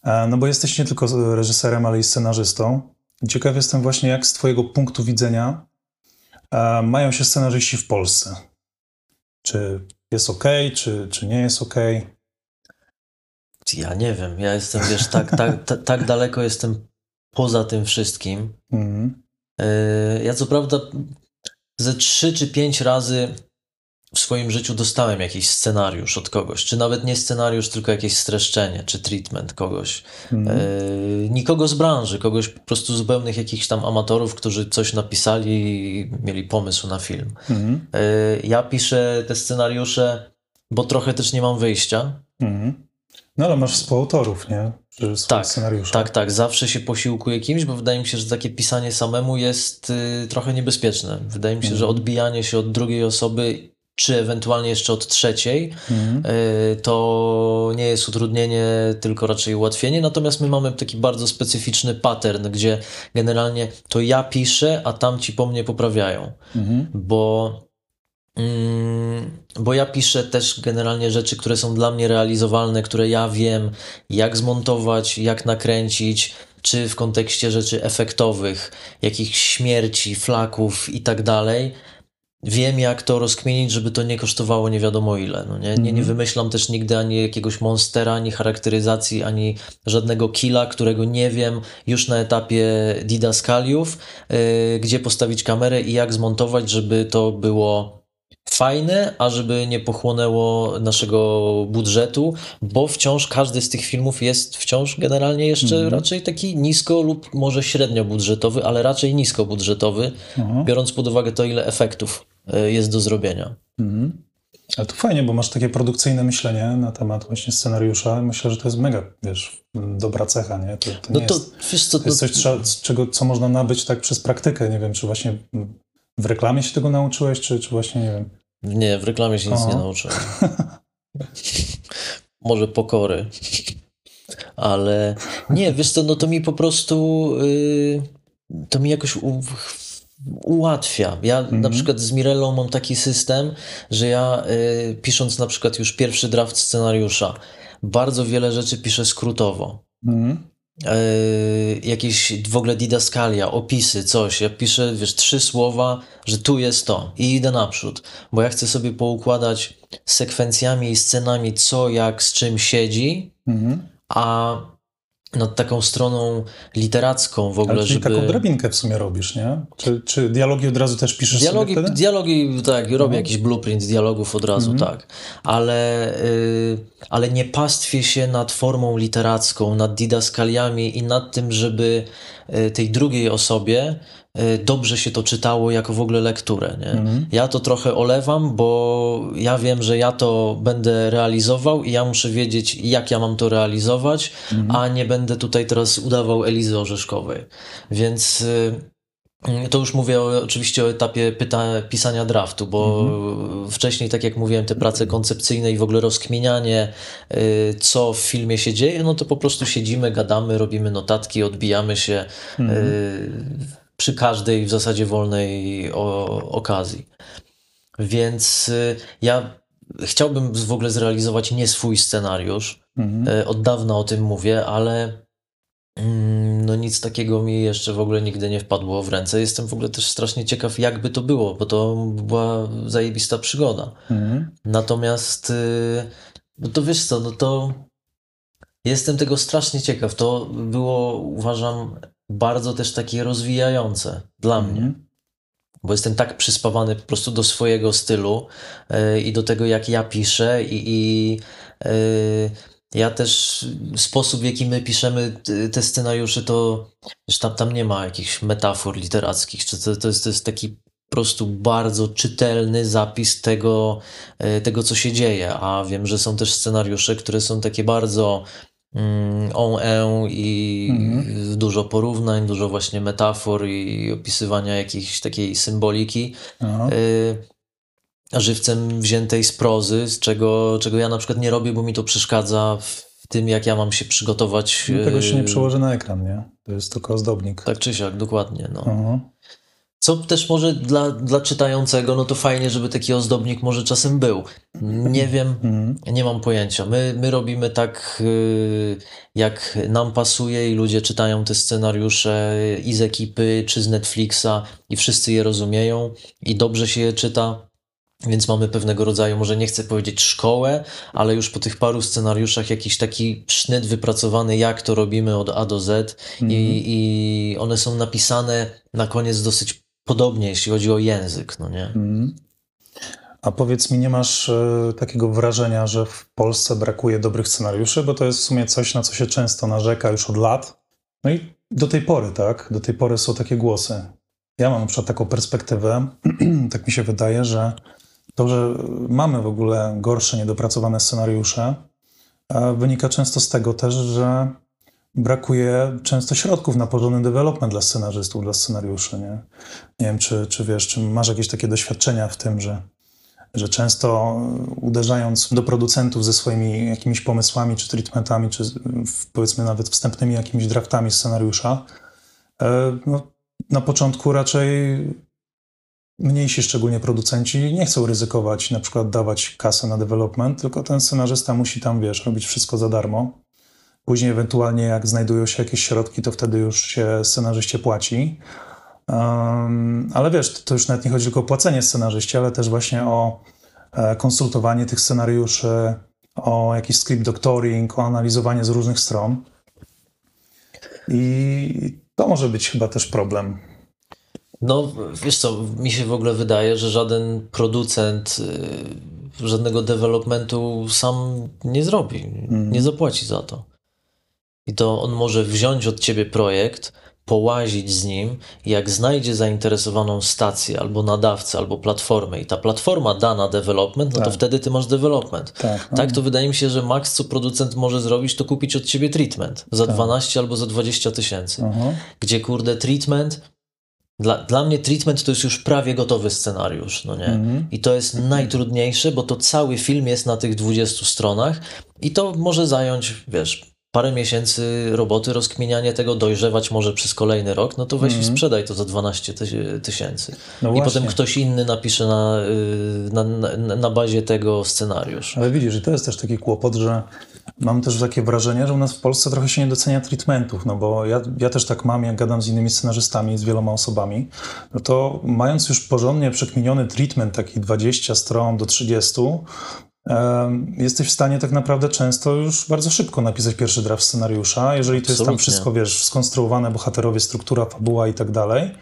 E, no bo jesteś nie tylko reżyserem, ale i scenarzystą. Ciekaw jestem właśnie, jak z Twojego punktu widzenia e, mają się scenarzyści w Polsce. Czy jest ok, czy, czy nie jest ok? Ja nie wiem. Ja jestem, wiesz, tak, tak, tak, tak daleko jestem poza tym wszystkim. Mm. Ja co prawda ze trzy czy pięć razy w swoim życiu dostałem jakiś scenariusz od kogoś, czy nawet nie scenariusz, tylko jakieś streszczenie, czy treatment kogoś. Mm. nikogo z branży, kogoś po prostu zupełnych jakichś tam amatorów, którzy coś napisali i mieli pomysł na film. Mm. ja piszę te scenariusze, bo trochę też nie mam wyjścia. Mm. No ale masz współautorów, nie? tak, tak, tak. Zawsze się posiłkuję kimś, bo wydaje mi się, że takie pisanie samemu jest y, trochę niebezpieczne. Wydaje mi się, mm. że odbijanie się od drugiej osoby czy ewentualnie jeszcze od trzeciej, mm. y, to nie jest utrudnienie, tylko raczej ułatwienie. Natomiast my mamy taki bardzo specyficzny pattern, gdzie generalnie to ja piszę, a tamci po mnie poprawiają. Mm. Bo Mm, bo ja piszę też generalnie rzeczy, które są dla mnie realizowalne, które ja wiem, jak zmontować, jak nakręcić, czy w kontekście rzeczy efektowych, jakichś śmierci, flaków i tak dalej. Wiem, jak to rozkmienić, żeby to nie kosztowało nie wiadomo ile. No nie? Nie, nie mhm. wymyślam też nigdy ani jakiegoś monstera, ani charakteryzacji, ani żadnego killa, którego nie wiem już na etapie didaskaliów, yy, gdzie postawić kamerę i jak zmontować, żeby to było fajne, a żeby nie pochłonęło naszego budżetu, bo wciąż każdy z tych filmów jest wciąż generalnie jeszcze mm. raczej taki nisko lub może średnio budżetowy, ale raczej nisko budżetowy, mm. biorąc pod uwagę to, ile efektów jest do zrobienia. Mm. Ale to fajnie, bo masz takie produkcyjne myślenie na temat właśnie scenariusza. Myślę, że to jest mega, wiesz, dobra cecha, nie? To, to no nie to, jest, wiesz co, to jest coś, trzeba, czego, co można nabyć tak przez praktykę. Nie wiem, czy właśnie w reklamie się tego nauczyłeś, czy, czy właśnie, nie wiem, nie, w reklamie się nic Aha. nie nauczyłem. Może pokory. Ale nie, wiesz co, no to mi po prostu yy, to mi jakoś u, ułatwia. Ja mhm. na przykład z Mirellą mam taki system, że ja yy, pisząc na przykład już pierwszy draft scenariusza, bardzo wiele rzeczy piszę skrótowo. Mhm. Yy, jakieś w ogóle didaskalia, opisy, coś. Ja piszę, wiesz, trzy słowa, że tu jest to i idę naprzód, bo ja chcę sobie poukładać sekwencjami i scenami, co jak z czym siedzi, mhm. a nad taką stroną literacką w ogóle, Ale żeby... taką drabinkę w sumie robisz, nie? Czy, czy dialogi od razu też piszesz dialogi, sobie wtedy? Dialogi, tak, robię mhm. jakiś blueprint dialogów od razu, mhm. tak. Ale, y, ale nie pastwię się nad formą literacką, nad didaskaliami i nad tym, żeby y, tej drugiej osobie dobrze się to czytało jako w ogóle lekturę. Nie? Mhm. Ja to trochę olewam, bo ja wiem, że ja to będę realizował i ja muszę wiedzieć, jak ja mam to realizować, mhm. a nie będę tutaj teraz udawał Elizy Orzeszkowej. Więc y, to już mówię o, oczywiście o etapie pyta, pisania draftu, bo mhm. wcześniej, tak jak mówiłem, te prace koncepcyjne i w ogóle rozkmienianie, y, co w filmie się dzieje, no to po prostu siedzimy, gadamy, robimy notatki, odbijamy się. Mhm przy każdej w zasadzie wolnej o, okazji. Więc y, ja chciałbym w ogóle zrealizować nie swój scenariusz. Mhm. Y, od dawna o tym mówię, ale mm, no nic takiego mi jeszcze w ogóle nigdy nie wpadło w ręce. Jestem w ogóle też strasznie ciekaw, jakby to było, bo to była zajebista przygoda. Mhm. Natomiast, y, no to wiesz co, no to jestem tego strasznie ciekaw. To było, uważam, bardzo też takie rozwijające dla mm. mnie. Bo jestem tak przyspawany po prostu do swojego stylu yy, i do tego, jak ja piszę, i, i yy, ja też sposób, w jaki my piszemy te scenariusze, to tam, tam nie ma jakichś metafor literackich, czy to, to, jest, to jest taki po prostu bardzo czytelny zapis tego, e, tego, co się dzieje. A wiem, że są też scenariusze, które są takie bardzo on, en i mhm. dużo porównań, dużo właśnie metafor i opisywania jakiejś takiej symboliki. Y, żywcem wziętej z prozy, z czego, czego ja na przykład nie robię, bo mi to przeszkadza w tym, jak ja mam się przygotować. No tego się nie y, przełoży na ekran, nie? To jest tylko ozdobnik. Tak czy siak, dokładnie. No. Co też może dla, dla czytającego, no to fajnie, żeby taki ozdobnik może czasem był. Nie wiem, nie mam pojęcia. My, my robimy tak, y, jak nam pasuje i ludzie czytają te scenariusze i z ekipy, czy z Netflixa i wszyscy je rozumieją i dobrze się je czyta. Więc mamy pewnego rodzaju, może nie chcę powiedzieć szkołę, ale już po tych paru scenariuszach jakiś taki sznyt wypracowany, jak to robimy od A do Z i, i one są napisane na koniec dosyć podobnie, jeśli chodzi o język, no nie? A powiedz mi, nie masz e, takiego wrażenia, że w Polsce brakuje dobrych scenariuszy? Bo to jest w sumie coś, na co się często narzeka już od lat. No i do tej pory, tak? Do tej pory są takie głosy. Ja mam na przykład taką perspektywę, tak mi się wydaje, że to, że mamy w ogóle gorsze, niedopracowane scenariusze, e, wynika często z tego też, że brakuje często środków na porządny development dla scenarzystów, dla scenariuszy. Nie, nie wiem, czy, czy wiesz, czy masz jakieś takie doświadczenia w tym, że, że często uderzając do producentów ze swoimi jakimiś pomysłami, czy treatmentami, czy powiedzmy nawet wstępnymi jakimiś draftami scenariusza, e, no, na początku raczej mniejsi szczególnie producenci nie chcą ryzykować, na przykład dawać kasę na development, tylko ten scenarzysta musi tam, wiesz, robić wszystko za darmo. Później ewentualnie jak znajdują się jakieś środki, to wtedy już się scenarzyście płaci. Um, ale wiesz, to już nawet nie chodzi tylko o płacenie scenarzyście, ale też właśnie o e, konsultowanie tych scenariuszy, o jakiś script doctoring, o analizowanie z różnych stron. I to może być chyba też problem. No, wiesz co, mi się w ogóle wydaje, że żaden producent y, żadnego developmentu sam nie zrobi, nie zapłaci za to. I to on może wziąć od ciebie projekt, połazić z nim, jak znajdzie zainteresowaną stację, albo nadawcę, albo platformę i ta platforma da na development, no to Tak. wtedy ty masz development. Tak, no. Tak, to wydaje mi się, że max co producent może zrobić, to kupić od ciebie treatment za 12 albo za 20 tysięcy Aha. gdzie kurde treatment. Dla, dla mnie treatment to jest już prawie gotowy scenariusz, no nie? I to jest najtrudniejsze, bo to cały film jest na tych 20 stronach i to może zająć, wiesz, parę miesięcy roboty, rozkminianie tego, dojrzewać może przez kolejny rok, no to weź i sprzedaj to za 12 tyś- tysięcy. No I właśnie. potem ktoś inny napisze na, y, na, na, na bazie tego scenariusz. Ale widzisz, i to jest też taki kłopot, że mam też takie wrażenie, że u nas w Polsce trochę się nie docenia treatmentów, no bo ja, ja też tak mam, jak gadam z innymi scenarzystami, z wieloma osobami, no to mając już porządnie przekminiony treatment, taki 20 stron do 30, em, jesteś w stanie tak naprawdę często już bardzo szybko napisać pierwszy draft scenariusza, jeżeli to jest tam wszystko, wiesz, skonstruowane, bohaterowie, struktura, fabuła i tak dalej.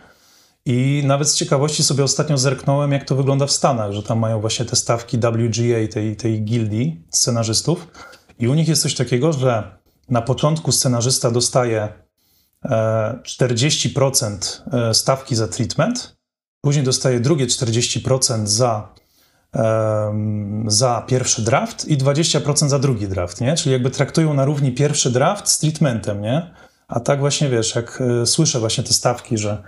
I nawet z ciekawości sobie ostatnio zerknąłem, jak to wygląda w Stanach, że tam mają właśnie te stawki WGA, tej, tej gildii scenarzystów. I u nich jest coś takiego, że na początku scenarzysta dostaje e, 40% e, stawki za treatment, później dostaje drugie 40% za, za pierwszy draft i 20% za drugi draft, nie? Czyli jakby traktują na równi pierwszy draft z treatmentem, nie? A tak właśnie wiesz, jak e, słyszę właśnie te stawki, że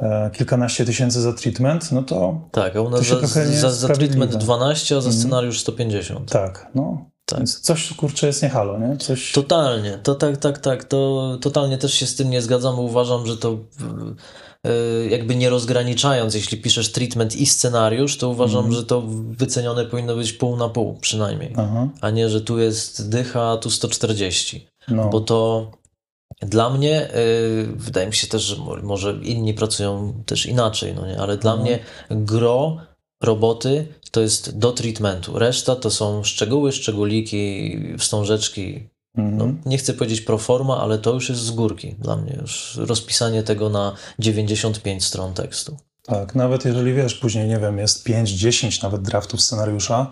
e, kilkanaście tysięcy za treatment, no to Tak, a u nas za, za, za treatment 12, a za scenariusz 150. tak, no. Tak. Więc coś kurczę jest nie halo, nie? Coś. Totalnie, to tak, tak, tak, to totalnie też się z tym nie zgadzam, uważam, że to e, jakby nie rozgraniczając, jeśli piszesz treatment i scenariusz, to uważam, że to wycenione powinno być pół na pół przynajmniej, Aha, a nie, że tu jest dycha, a tu 140, no. bo to dla mnie, e, wydaje mi się też, że mo- może inni pracują też inaczej, no nie, ale dla mnie gro roboty to jest do treatmentu. Reszta to są szczegóły, szczególiki, wstążeczki. Mhm. No, nie chcę powiedzieć pro forma, ale to już jest z górki dla mnie. Już rozpisanie tego na 95 stron tekstu. Tak, nawet jeżeli wiesz, później nie wiem, jest 5-10 nawet draftów scenariusza,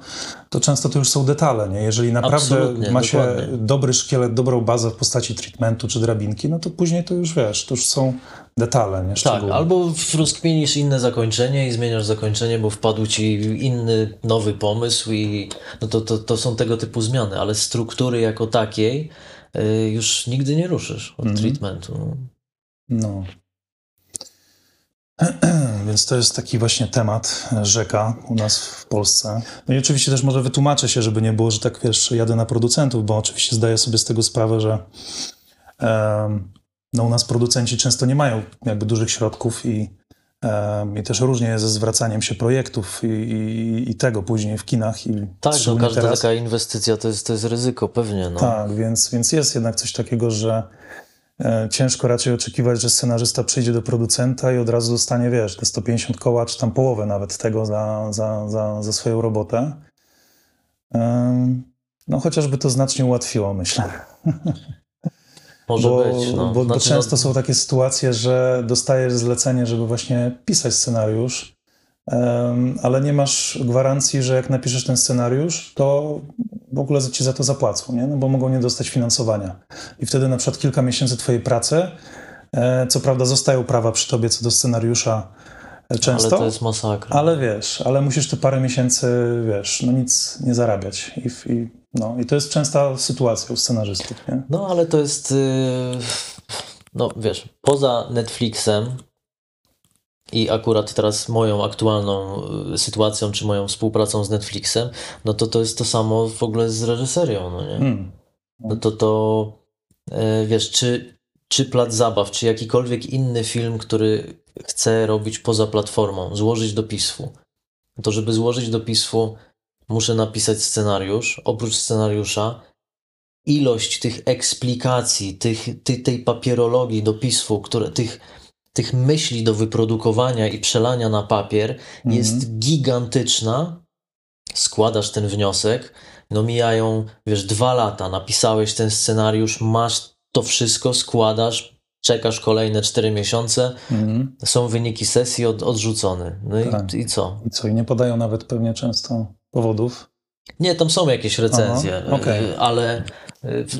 to często to już są detale, nie? Jeżeli naprawdę Absolutnie, ma się dokładnie. dobry szkielet, dobrą bazę w postaci treatmentu czy drabinki, no to później to już wiesz, to już są detale, nie? Tak, albo rozkminisz inne zakończenie i zmieniasz zakończenie, bo wpadł ci inny, nowy pomysł i no to, to, to są tego typu zmiany, ale struktury jako takiej y, już nigdy nie ruszysz od treatmentu. No. Więc to jest taki właśnie temat e, rzeka u nas w Polsce. No i oczywiście też może wytłumaczę się, żeby nie było, że tak wiesz, jadę na producentów, bo oczywiście zdaję sobie z tego sprawę, że no u nas producenci często nie mają jakby dużych środków i I też różnie jest ze zwracaniem się projektów i, i, i tego później w kinach. I tak, no każda teraz. taka inwestycja to jest, to jest ryzyko pewnie. No. Tak, więc, więc jest jednak coś takiego, że ciężko raczej oczekiwać, że scenarzysta przyjdzie do producenta i od razu dostanie, wiesz, te 150 koła, czy tam połowę nawet tego za, za, za, za swoją robotę. no chociażby to znacznie ułatwiło, myślę. Może bo, być. No. Bo, znaczy, bo często no... są takie sytuacje, że dostajesz zlecenie, żeby właśnie pisać scenariusz, ale nie masz gwarancji, że jak napiszesz ten scenariusz, to w ogóle ci za to zapłacą, nie? No bo mogą nie dostać finansowania. I wtedy na przykład kilka miesięcy twojej pracy, e, co prawda zostają prawa przy tobie co do scenariusza e, często. Ale to jest masakra. Ale wiesz, ale musisz te parę miesięcy, wiesz, no nic nie zarabiać. I, i no i to jest częsta sytuacja u scenarzystów, nie? No ale to jest, yy, no wiesz, poza Netflixem i akurat teraz moją aktualną y, sytuacją, czy moją współpracą z Netflixem, no to to jest to samo w ogóle z reżyserią, no nie? Hmm. No to to, yy, wiesz, czy, czy Plac Zabaw, czy jakikolwiek inny film, który chce robić poza platformą, złożyć do PISF-u, to żeby złożyć do PISF-u muszę napisać scenariusz. Oprócz scenariusza, ilość tych eksplikacji, tych, ty, tej papierologii dopisów, które, tych, tych myśli do wyprodukowania i przelania na papier mhm. jest gigantyczna. Składasz ten wniosek, no mijają, wiesz, dwa lata, napisałeś ten scenariusz, masz to wszystko, składasz, czekasz kolejne cztery miesiące, mhm. są wyniki sesji od, odrzucone. No tak. i, i co? I co? I nie podają nawet pewnie często powodów? Nie, tam są jakieś recenzje, okay. ale,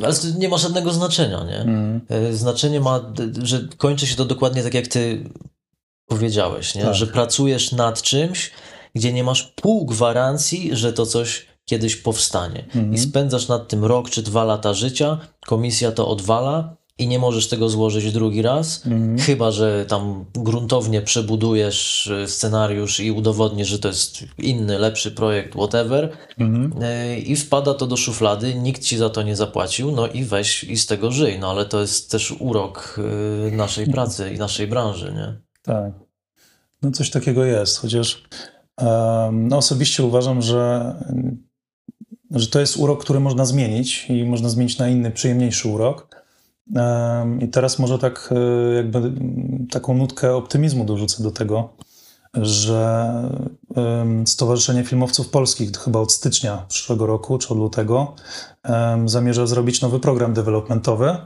ale to nie ma żadnego znaczenia, nie? Mm. Znaczenie ma, że kończy się to dokładnie tak, jak ty powiedziałeś, nie? Tak. Że pracujesz nad czymś, gdzie nie masz pół gwarancji, że to coś kiedyś powstanie. Mm. I spędzasz nad tym rok czy dwa lata życia, komisja to odwala, i nie możesz tego złożyć drugi raz, mm. chyba że tam gruntownie przebudujesz e, scenariusz i udowodnisz, że to jest inny, lepszy projekt, whatever, mm. i wpada to do szuflady, nikt ci za to nie zapłacił, no i weź i z tego żyj. No ale to jest też urok e, naszej pracy i naszej branży, nie? Tak. No coś takiego jest, chociaż um, no osobiście uważam, że że to jest urok, który można zmienić i można zmienić na inny, przyjemniejszy urok. I teraz może tak e, jakby taką nutkę optymizmu dorzucę do tego, że Stowarzyszenie Filmowców Polskich chyba od stycznia przyszłego roku czy od lutego zamierza zrobić nowy program developmentowy,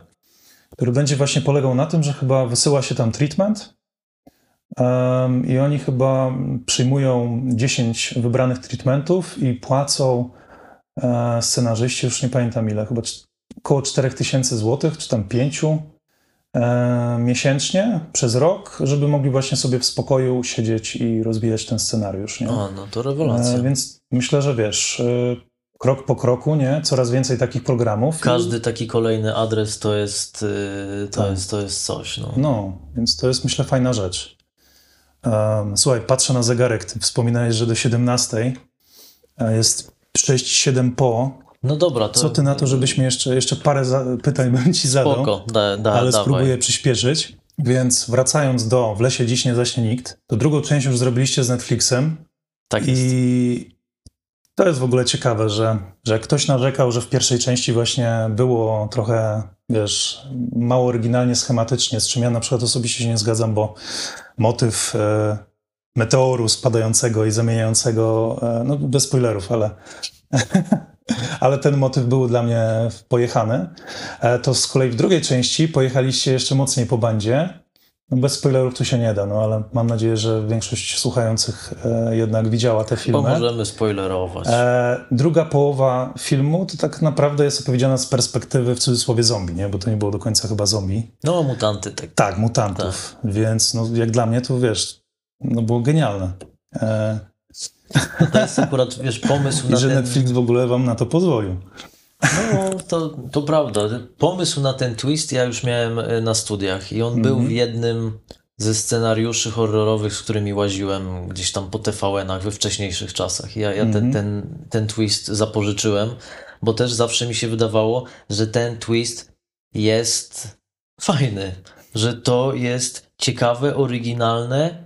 który będzie właśnie polegał na tym, że chyba wysyła się tam treatment i oni chyba przyjmują 10 wybranych treatmentów i płacą e, scenarzyści, już nie pamiętam ile, chyba około 4000 zł, czy tam 5 e, miesięcznie przez rok, żeby mogli właśnie sobie w spokoju siedzieć i rozwijać ten scenariusz. Nie? O, no to rewelacja. E, więc myślę, że wiesz, e, krok po kroku, nie? Coraz więcej takich programów. Każdy taki kolejny adres to jest, e, to tak. jest, to jest coś. No. no, więc to jest myślę fajna rzecz. Um, słuchaj, patrzę na zegarek. Ty wspominałeś, że do 17 jest 6-7 po. No dobra. To... Co ty na to, żebyśmy jeszcze, jeszcze parę za... pytań bym ci zadał, Spoko, da, da, ale dawaj. spróbuję przyspieszyć. Więc wracając do W lesie dziś nie zaśnie nikt, to drugą część już zrobiliście z Netflixem. Tak jest. I to jest w ogóle ciekawe, że, że ktoś narzekał, że w pierwszej części właśnie było trochę, wiesz, mało oryginalnie, schematycznie, z czym ja na przykład osobiście się nie zgadzam, bo motyw e, meteoru spadającego i zamieniającego, e, no bez spoilerów, ale ale ten motyw był dla mnie pojechany. E, to z kolei w drugiej części pojechaliście jeszcze mocniej po bandzie. No bez spoilerów tu się nie da, no ale mam nadzieję, że większość słuchających e, jednak widziała te filmy. Bo możemy spoilerować. E, druga połowa filmu to tak naprawdę jest opowiedziana z perspektywy w cudzysłowie zombie, nie? bo to nie było do końca chyba zombie. No, mutanty. Tak, tak mutantów. Tak. Więc no, jak dla mnie to wiesz, no było genialne. E, to jest akurat, wiesz, pomysł I na że ten... Netflix w ogóle wam na to pozwolił. No, to, to prawda. Pomysł na ten twist ja już miałem e, na studiach i on mm -hmm. był w mhm. jednym ze scenariuszy horrorowych, z którymi łaziłem gdzieś tam po TVN-ach we wcześniejszych czasach. Ja, ja mm -hmm. ten, ten, ten twist zapożyczyłem, bo też zawsze mi się wydawało, że ten twist jest fajny, że to jest ciekawe, oryginalne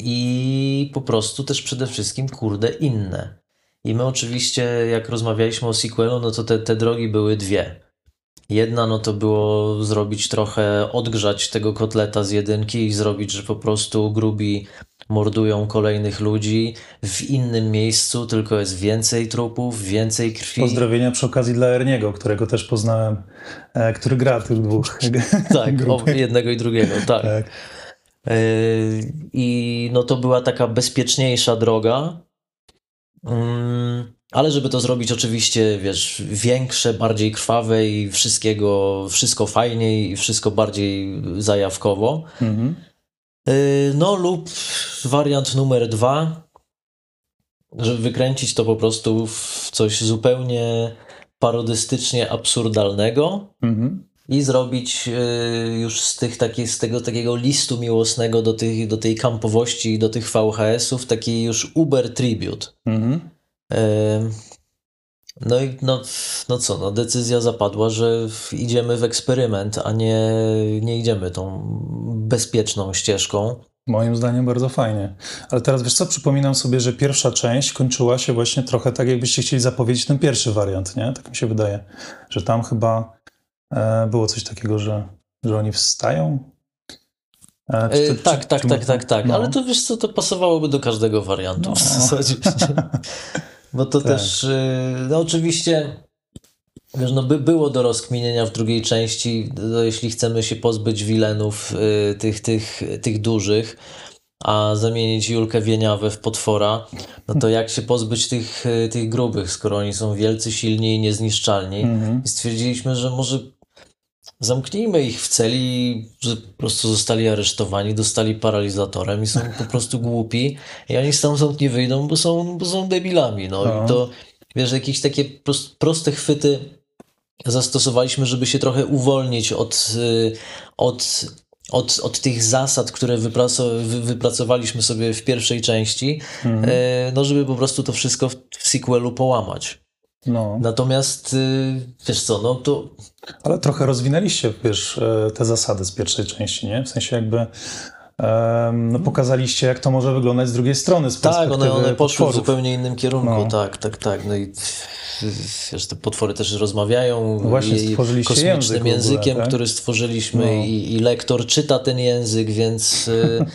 i po prostu też przede wszystkim, kurde, inne. I my oczywiście, jak rozmawialiśmy o sequelu, no to te, te drogi były dwie. Jedna, no to było zrobić trochę, odgrzać tego kotleta z jedynki i zrobić, że po prostu grubi mordują kolejnych ludzi w innym miejscu, tylko jest więcej trupów, więcej krwi. Pozdrowienia przy okazji dla Erniego, którego też poznałem, e, który gra tych dwóch. Tak, o, jednego i drugiego, tak. tak. E, I no to była taka bezpieczniejsza droga. Mm, ale żeby to zrobić oczywiście, wiesz, większe, bardziej krwawe i wszystkiego, wszystko fajniej i wszystko bardziej zajawkowo. Mhm. Y, no lub wariant numer dwa, żeby wykręcić to po prostu w coś zupełnie parodystycznie absurdalnego mhm. I zrobić y, już z, tych, taki, z tego takiego listu miłosnego do, tych, do tej kampowości i do tych VHS-ów taki już uber tribute. Mhm. No i no, no co, no decyzja zapadła, że idziemy w eksperyment, a nie, nie idziemy tą bezpieczną ścieżką. Moim zdaniem bardzo fajnie. Ale teraz wiesz co, przypominam sobie, że pierwsza część kończyła się właśnie trochę tak, jakbyście chcieli zapowiedzieć ten pierwszy wariant, nie? Tak mi się wydaje, że tam chyba było coś takiego, że, że oni wstają. E, to, e, tak, czy, tak, czy, tak, tak, tak, no. Ale to wiesz co, to pasowałoby do każdego wariantu no. w zasadzie. Bo to tak. też, y, no oczywiście, wiesz, no by było do rozkminienia w drugiej części, no jeśli chcemy się pozbyć wilenów y, tych, tych, tych dużych, a zamienić Julkę Wieniawę w potwora, no to jak się pozbyć tych, y, tych grubych, skoro oni są wielcy, silni i niezniszczalni. Mhm. I stwierdziliśmy, że może Zamknijmy ich w celi, że po prostu zostali aresztowani, dostali paralizatorem i są po prostu głupi i oni stamtąd nie wyjdą, bo są, bo są debilami. No. no. I to, wiesz, jakieś takie proste chwyty zastosowaliśmy, żeby się trochę uwolnić od, y, od, od, od tych zasad, które wypracowaliśmy sobie w pierwszej części, mhm. Y, no żeby po prostu to wszystko w sequelu połamać. No. Natomiast y, wiesz co, no to. Ale trochę rozwinęliście, wiesz, e, te zasady z pierwszej części, nie? W sensie jakby no, pokazaliście, jak to może wyglądać z drugiej strony. Z tak, one, one poszły w zupełnie innym kierunku, no. tak, tak, tak. No i wiesz, te potwory też rozmawiają no właśnie, stworzyliście kosmicznym język językiem, ogóle, tak? który stworzyliśmy no. i, i lektor czyta ten język, więc y,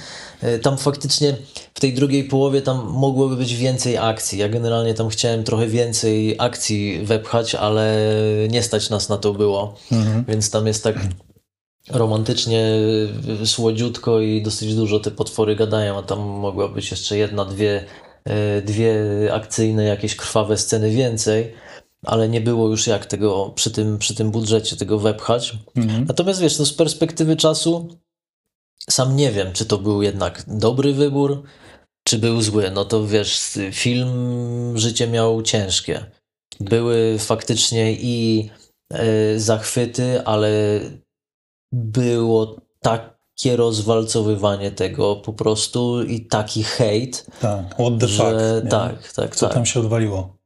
y, tam faktycznie w tej drugiej połowie tam mogłoby być więcej akcji. Ja generalnie tam chciałem trochę więcej akcji wepchać, ale nie stać nas na to było, mhm. więc tam jest tak romantycznie, słodziutko i dosyć dużo te potwory gadają, a tam mogła być jeszcze jedna, dwie, y, dwie akcyjne, jakieś krwawe sceny więcej, ale nie było już jak tego przy tym, przy tym budżecie tego wepchać. Mhm. Natomiast wiesz, no z perspektywy czasu sam nie wiem, czy to był jednak dobry wybór, czy był zły. No to wiesz, film życie miał ciężkie. Były faktycznie i y, zachwyty, ale było takie rozwalcowywanie tego po prostu i taki hejt. Tak, what the że, fuck. Nie? Tak, tak, Co tak. tam się odwaliło.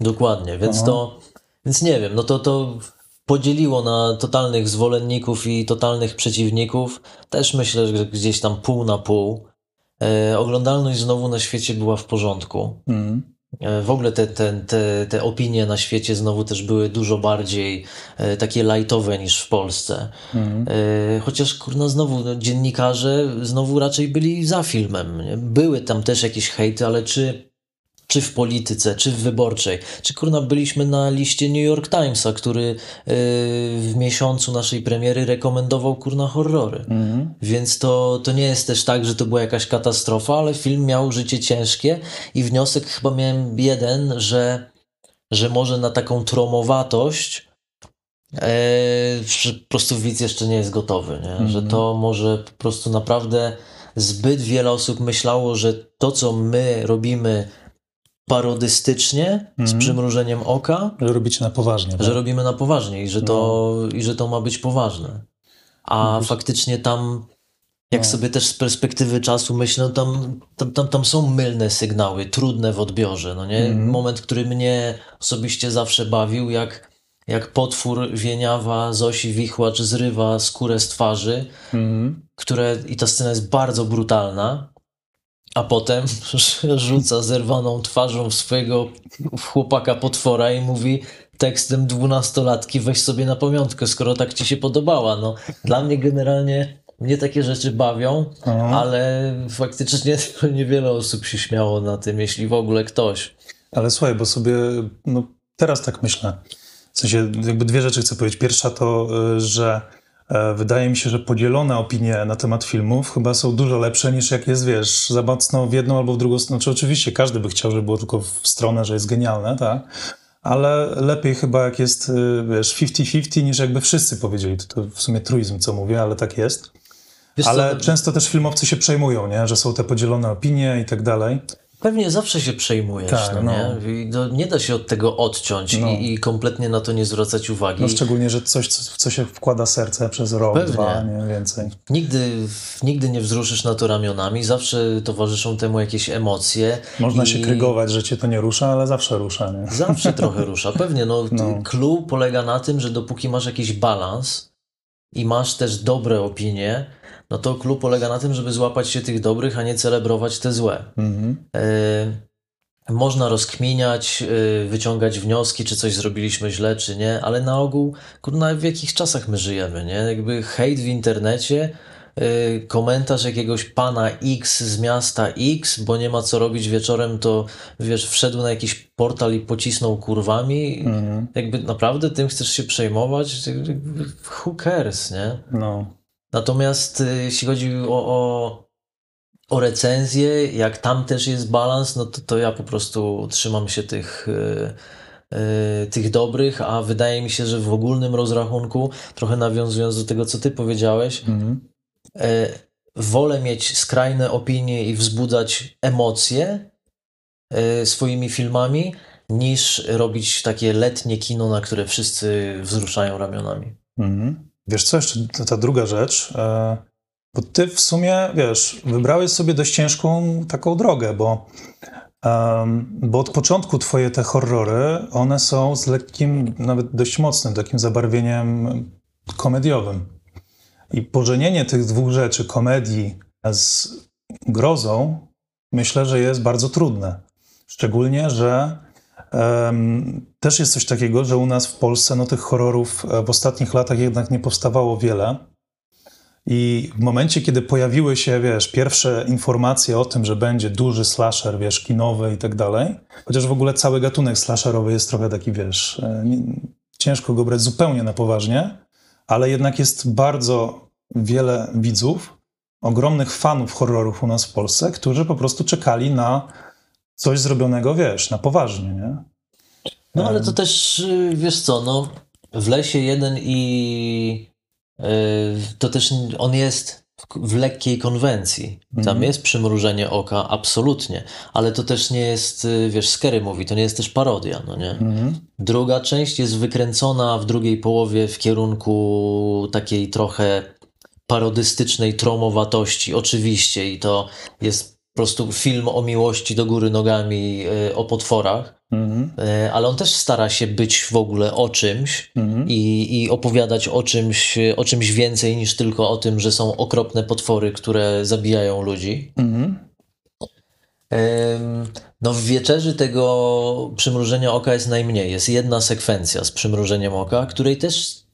Dokładnie, więc Aha. to, więc nie wiem, no to, to podzieliło na totalnych zwolenników i totalnych przeciwników. Też myślę, że gdzieś tam pół na pół. E, oglądalność znowu na świecie była w porządku. Mm. E, w ogóle te, te, te, te opinie na świecie znowu też były dużo bardziej e, takie lightowe niż w Polsce. Mhm. E, chociaż kurna znowu no, dziennikarze znowu raczej byli za filmem. Były tam też jakieś hejty, ale czy czy w polityce, czy w wyborczej. Czy kurna byliśmy na liście New York Timesa, który yy, w miesiącu naszej premiery rekomendował kurna horrory. Mm. Więc to, to nie jest też tak, że to była jakaś katastrofa, ale film miał życie ciężkie i wniosek chyba miałem jeden, że, że może na taką tromowatość e, że po prostu widz jeszcze nie jest gotowy, nie? Mm. że to może po prostu naprawdę zbyt wiele osób myślało, że to, co my robimy parodystycznie, mm. z mhm. przymrużeniem oka. Że robicie na poważnie. Że tak? robimy na poważnie i że, to, no. i że to ma być poważne. A no. faktycznie tam, jak no. sobie też z perspektywy czasu myślę, tam, tam, tam, tam są mylne sygnały, trudne w odbiorze. No nie? Mm. Moment, który mnie osobiście zawsze bawił, jak, jak potwór wieniawa Zosi Wichłacz zrywa skórę z twarzy, mm. które, i ta scena jest bardzo brutalna a potem rzuca zerwaną twarzą w swojego chłopaka potwora i mówi tekstem dwunastolatki weź sobie na pamiątkę, skoro tak ci się podobała. No, dla mnie generalnie mnie takie rzeczy bawią, Aha. ale faktycznie niewiele osób się śmiało na tym, jeśli w ogóle ktoś. Ale słuchaj, bo sobie no, teraz tak myślę. W sensie jakby dwie rzeczy chcę powiedzieć. Pierwsza to, y, że wydaje mi się, że podzielone opinie na temat filmów chyba są dużo lepsze niż jak jest, wiesz, za mocno w jedną albo w drugą stronę. Znaczy, oczywiście każdy by chciał, żeby było tylko w stronę, że jest genialne, tak? Ale lepiej chyba jak jest, y, wiesz, 50-50 niż jakby wszyscy powiedzieli. To, to w sumie truizm, co mówię, ale tak jest. Wiesz ale co? często też filmowcy się przejmują, nie? Że są te podzielone opinie i tak dalej. Pewnie zawsze się przejmujesz, tak, no, no. Nie? No, nie da się od tego odciąć no. i, i, kompletnie na to nie zwracać uwagi. No szczególnie, że coś, w co się wkłada serce przez rok, Pewnie. dwa, nie więcej. Nigdy, nigdy nie wzruszysz na to ramionami, zawsze towarzyszą temu jakieś emocje. Można i... się krygować, że cię to nie rusza, ale zawsze rusza, nie? Zawsze trochę rusza, pewnie. No, no. Clue polega na tym, że dopóki masz jakiś balans i masz też dobre opinie, no to klub polega na tym, żeby złapać się tych dobrych, a nie celebrować te złe. Mhm. Y można rozkminiać, y wyciągać wnioski, czy coś zrobiliśmy źle, czy nie, ale na ogół, kurna, w jakich czasach my żyjemy, nie? Jakby hejt w internecie, y komentarz jakiegoś pana X z miasta X, bo nie ma co robić wieczorem, to wiesz, wszedł na jakiś portal i pocisnął kurwami. Mhm. Jakby naprawdę tym chcesz się przejmować? Who cares, nie? No. Natomiast y, jeśli chodzi o, o, o recenzję, jak tam też jest balans, no to, to ja po prostu trzymam się tych, yy, tych dobrych, a wydaje mi się, że w ogólnym rozrachunku, trochę nawiązując do tego, co ty powiedziałeś, mhm. yy, wolę mieć skrajne opinie i wzbudzać emocje yy, swoimi filmami, niż robić takie letnie kino, na które wszyscy wzruszają ramionami. Mhm. Wiesz co, jeszcze ta druga rzecz, e, bo ty w sumie, wiesz, wybrałeś sobie dość ciężką taką drogę, bo, bo od początku twoje te horrory, one są z lekkim, nawet dość mocnym takim zabarwieniem komediowym. I pożenienie tych dwóch rzeczy, komedii z grozą, myślę, że jest bardzo trudne. Szczególnie, że też jest coś takiego, że u nas w Polsce no, tych horrorów e, w ostatnich latach jednak nie powstawało wiele. I w momencie, kiedy pojawiły się, wiesz, pierwsze informacje o tym, że będzie duży slasher, wiesz, kinowy i tak dalej, chociaż w ogóle cały gatunek slasherowy jest trochę taki, wiesz, e, nie, ciężko go brać zupełnie na poważnie, ale jednak jest bardzo wiele widzów, ogromnych fanów horrorów u nas w Polsce, którzy po prostu czekali na coś zrobionego, wiesz, na poważnie, nie? No ale to też, y, wiesz co, no w lesie jeden i yy, to też on jest w lekkiej konwencji. Tam mm. jest przymrużenie oka, absolutnie, ale to też nie jest, y, wiesz, Scary mówi, to nie jest też parodia, no nie? Mm. Druga część jest wykręcona w drugiej połowie w kierunku takiej trochę parodystycznej tromowatości, oczywiście, i to jest po prostu film o miłości do góry nogami, e, o potworach, mm -hmm. ale on też stara się być w ogóle o czymś -hmm. i, i opowiadać o czymś, o czymś więcej niż tylko o tym, że są okropne potwory, które zabijają ludzi. -hmm. No w wieczerzy tego przymrużenia oka jest najmniej. Jest jedna sekwencja z przymrużeniem oka, której też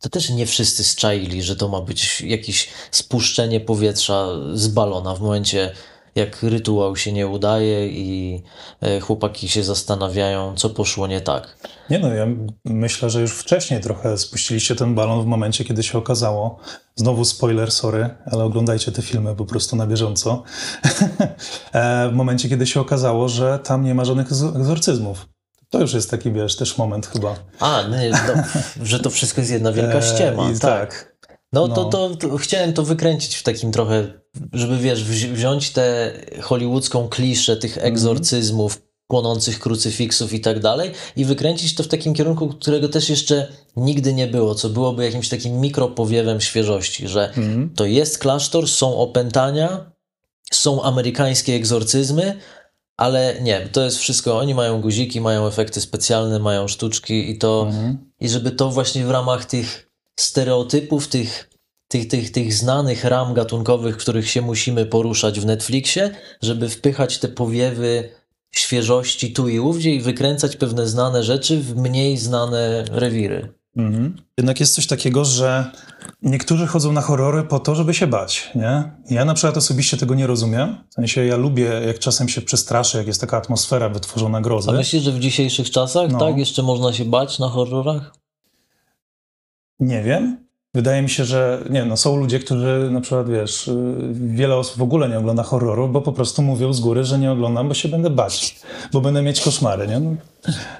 to też nie wszyscy zczaili, że to ma być jakieś spuszczenie powietrza z balona w momencie jak rytuał się nie udaje i e, chłopaki się zastanawiają, co poszło nie tak. Nie no, ja myślę, że już wcześniej trochę spuściliście ten balon w momencie, kiedy się okazało, znowu spoiler, sorry, ale oglądajcie te filmy po prostu na bieżąco, e, w momencie, kiedy się okazało, że tam nie ma żadnych egzorcyzmów. To już jest taki, wiesz, też moment chyba. A, nie, no, że to wszystko jest jedna wielka ściema. E, tak. tak. No, no. To, to, to, chciałem to wykręcić w takim trochę, żeby wiesz, wziąć tę hollywoodzką kliszę tych mhm. egzorcyzmów, mm. płonących krucyfiksów i tak dalej i wykręcić to w takim kierunku, którego też jeszcze nigdy nie było, co byłoby jakimś takim mikropowiewem świeżości, że mm. to jest klasztor, są opętania, są amerykańskie egzorcyzmy, ale nie, to jest wszystko, oni mają guziki, mają efekty specjalne, mają sztuczki i to, mm. i żeby to właśnie w ramach tych stereotypów, tych tych, tych, tych znanych ram gatunkowych, w których się musimy poruszać w Netflixie, żeby wpychać te powiewy świeżości tu i ówdzie i wykręcać pewne znane rzeczy w mniej znane rewiry. Mhm. Jednak jest coś takiego, że niektórzy chodzą na horrory po to, żeby się bać, nie? Ja na przykład osobiście tego nie rozumiem. W sensie ja lubię, jak czasem się przestraszę, jak jest taka atmosfera wytworzona grozy. A myślisz, że w dzisiejszych czasach, no. tak, jeszcze można się bać na horrorach? Nie wiem. Wydaje mi się, że nie, no są ludzie, którzy na przykład, wiesz, wiele osób w ogóle nie ogląda horroru, bo po prostu mówią z góry, że nie oglądam, bo się będę bać, bo będę mieć koszmary, nie? No.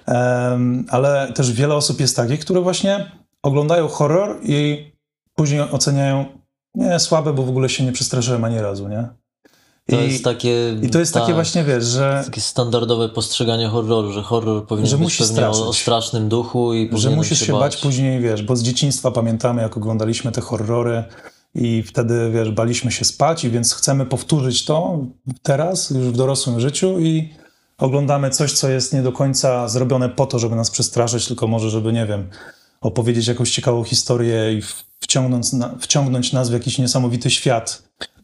Um, ale też wiele osób jest takich, które właśnie oglądają horror i później oceniają, nie, słabe, bo w ogóle się nie przestraszyłem ani razu, nie? To I, jest takie. I to jest tak, takie właśnie, wiesz, że. Takie standardowe postrzeganie horroru, że horror powinien że być pewnie o, o, strasznym duchu i Że musisz się bać. bać później, wiesz, bo z dzieciństwa pamiętamy, jak oglądaliśmy te horrory i wtedy, wiesz, baliśmy się spać, i więc chcemy powtórzyć to teraz, już w dorosłym życiu i oglądamy coś, co jest nie do końca zrobione po to, żeby nas przestraszyć, tylko może, żeby, nie wiem, opowiedzieć jakąś ciekawą historię i wciągnąć, wciągnąć nas w jakiś niesamowity świat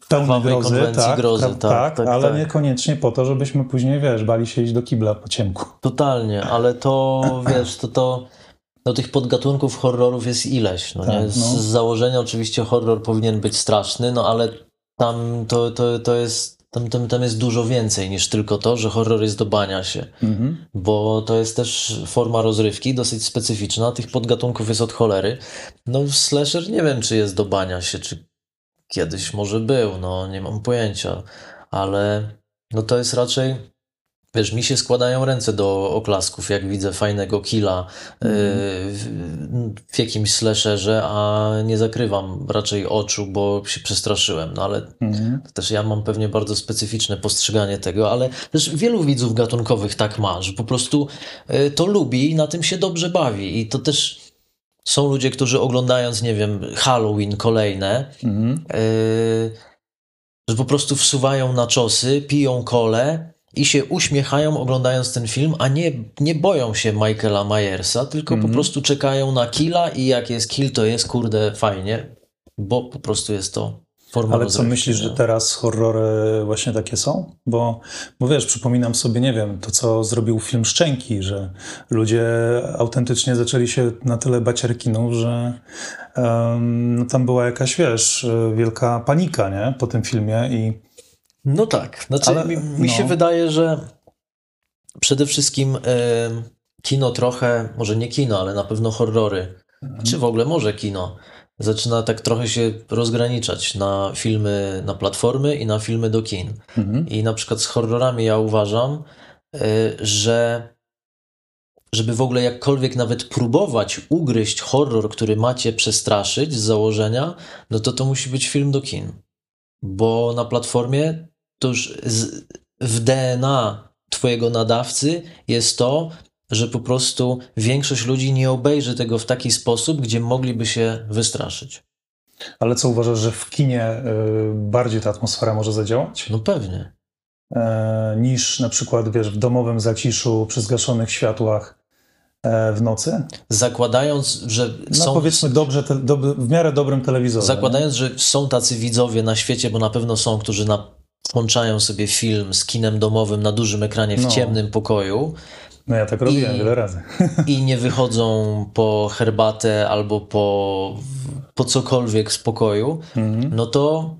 pełny grozy, tak, grozy, tak, tak, tak, ale tak. niekoniecznie po to, żebyśmy później, wiesz, bali się iść do kibla po ciemku. Totalnie, ale to, wiesz, to to no tych podgatunków horrorów jest ileś, no tak, nie? Z, no. z założenia oczywiście horror powinien być straszny, no ale tam to, to, to jest tam, tam, tam jest dużo więcej niż tylko to, że horror jest do bania się, mhm. bo to jest też forma rozrywki dosyć specyficzna, tych podgatunków jest od cholery. No slasher nie wiem, czy jest do bania się, czy Kiedyś może był, no nie mam pojęcia, ale no to jest raczej, wiesz, mi się składają ręce do oklasków, jak widzę fajnego killa mm. w, w jakimś slasherze, a nie zakrywam raczej oczu, bo się przestraszyłem, no ale mm. też ja mam pewnie bardzo specyficzne postrzeganie tego, ale też wielu widzów gatunkowych tak ma, że po prostu y, to lubi i na tym się dobrze bawi i to też są ludzie, którzy oglądając, nie wiem, Halloween kolejne, mhm. yy, że po prostu wsuwają na czosy, piją kole i się uśmiechają oglądając ten film, a nie, nie boją się Michaela Myersa, tylko po mhm. prostu czekają na killa i jak jest kill, to jest kurde fajnie, bo po prostu jest to forma Ale co myślisz, że teraz horrory właśnie takie są? Bo, bo wiesz, przypominam sobie, nie wiem, to co zrobił film Szczęki, że ludzie autentycznie zaczęli się na tyle bać rekinów, że um, tam była jakaś, wiesz, wielka panika, nie? Po tym filmie i... No tak, znaczy Ale, mi, mi no. się wydaje, że przede wszystkim y, kino trochę, może nie kino, ale na pewno horrory, mhm. czy w ogóle może kino, zaczyna tak trochę się rozgraniczać na filmy na platformy i na filmy do kin. Mhm. I na przykład z horrorami ja uważam, y, że żeby w ogóle jakkolwiek nawet próbować ugryźć horror, który macie przestraszyć z założenia, no to to musi być film do kin. Bo na platformie to już z, w DNA twojego nadawcy jest to, że po prostu większość ludzi nie obejrzy tego w taki sposób, gdzie mogliby się wystraszyć. Ale co uważasz, że w kinie y, bardziej ta atmosfera może zadziałać? No pewnie. E, niż na przykład, wiesz, w domowym zaciszu, przy zgaszonych światłach e, w nocy? Zakładając, że no, są... powiedzmy dobrze, te, do, w miarę dobrym telewizorze. Zakładając, nie? że są tacy widzowie na świecie, bo na pewno są, którzy na, włączają sobie film z kinem domowym na dużym ekranie w no. ciemnym pokoju, no ja tak robiłem I, wiele razy. I nie wychodzą po herbatę albo po, po cokolwiek z pokoju, mhm. no to,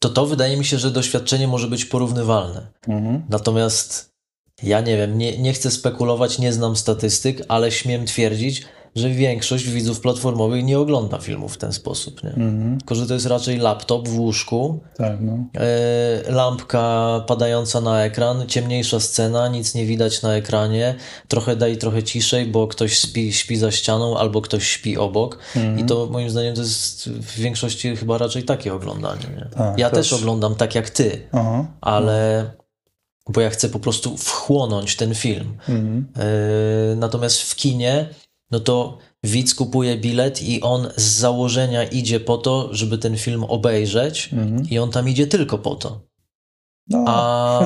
to to wydaje mi się, że doświadczenie może być porównywalne. Mhm. Natomiast ja nie wiem, nie, nie chcę spekulować, nie znam statystyk, ale śmiem twierdzić, że większość widzów platformowych nie ogląda filmów w ten sposób. Nie? Mm-hmm. Tylko, że to jest raczej laptop w łóżku, tak, no. e, lampka padająca na ekran, ciemniejsza scena, nic nie widać na ekranie, trochę daj trochę ciszej, bo ktoś śpi, śpi za ścianą albo ktoś śpi obok. I to moim zdaniem to jest w większości chyba raczej takie oglądanie. Nie? Tak, ja też. oglądam tak jak ty, Aha. ale bo ja chcę po prostu wchłonąć ten film. Mm. natomiast w kinie no to widz kupuje bilet i on z założenia idzie po to, żeby ten film obejrzeć mhm. i on tam idzie tylko po to. No. A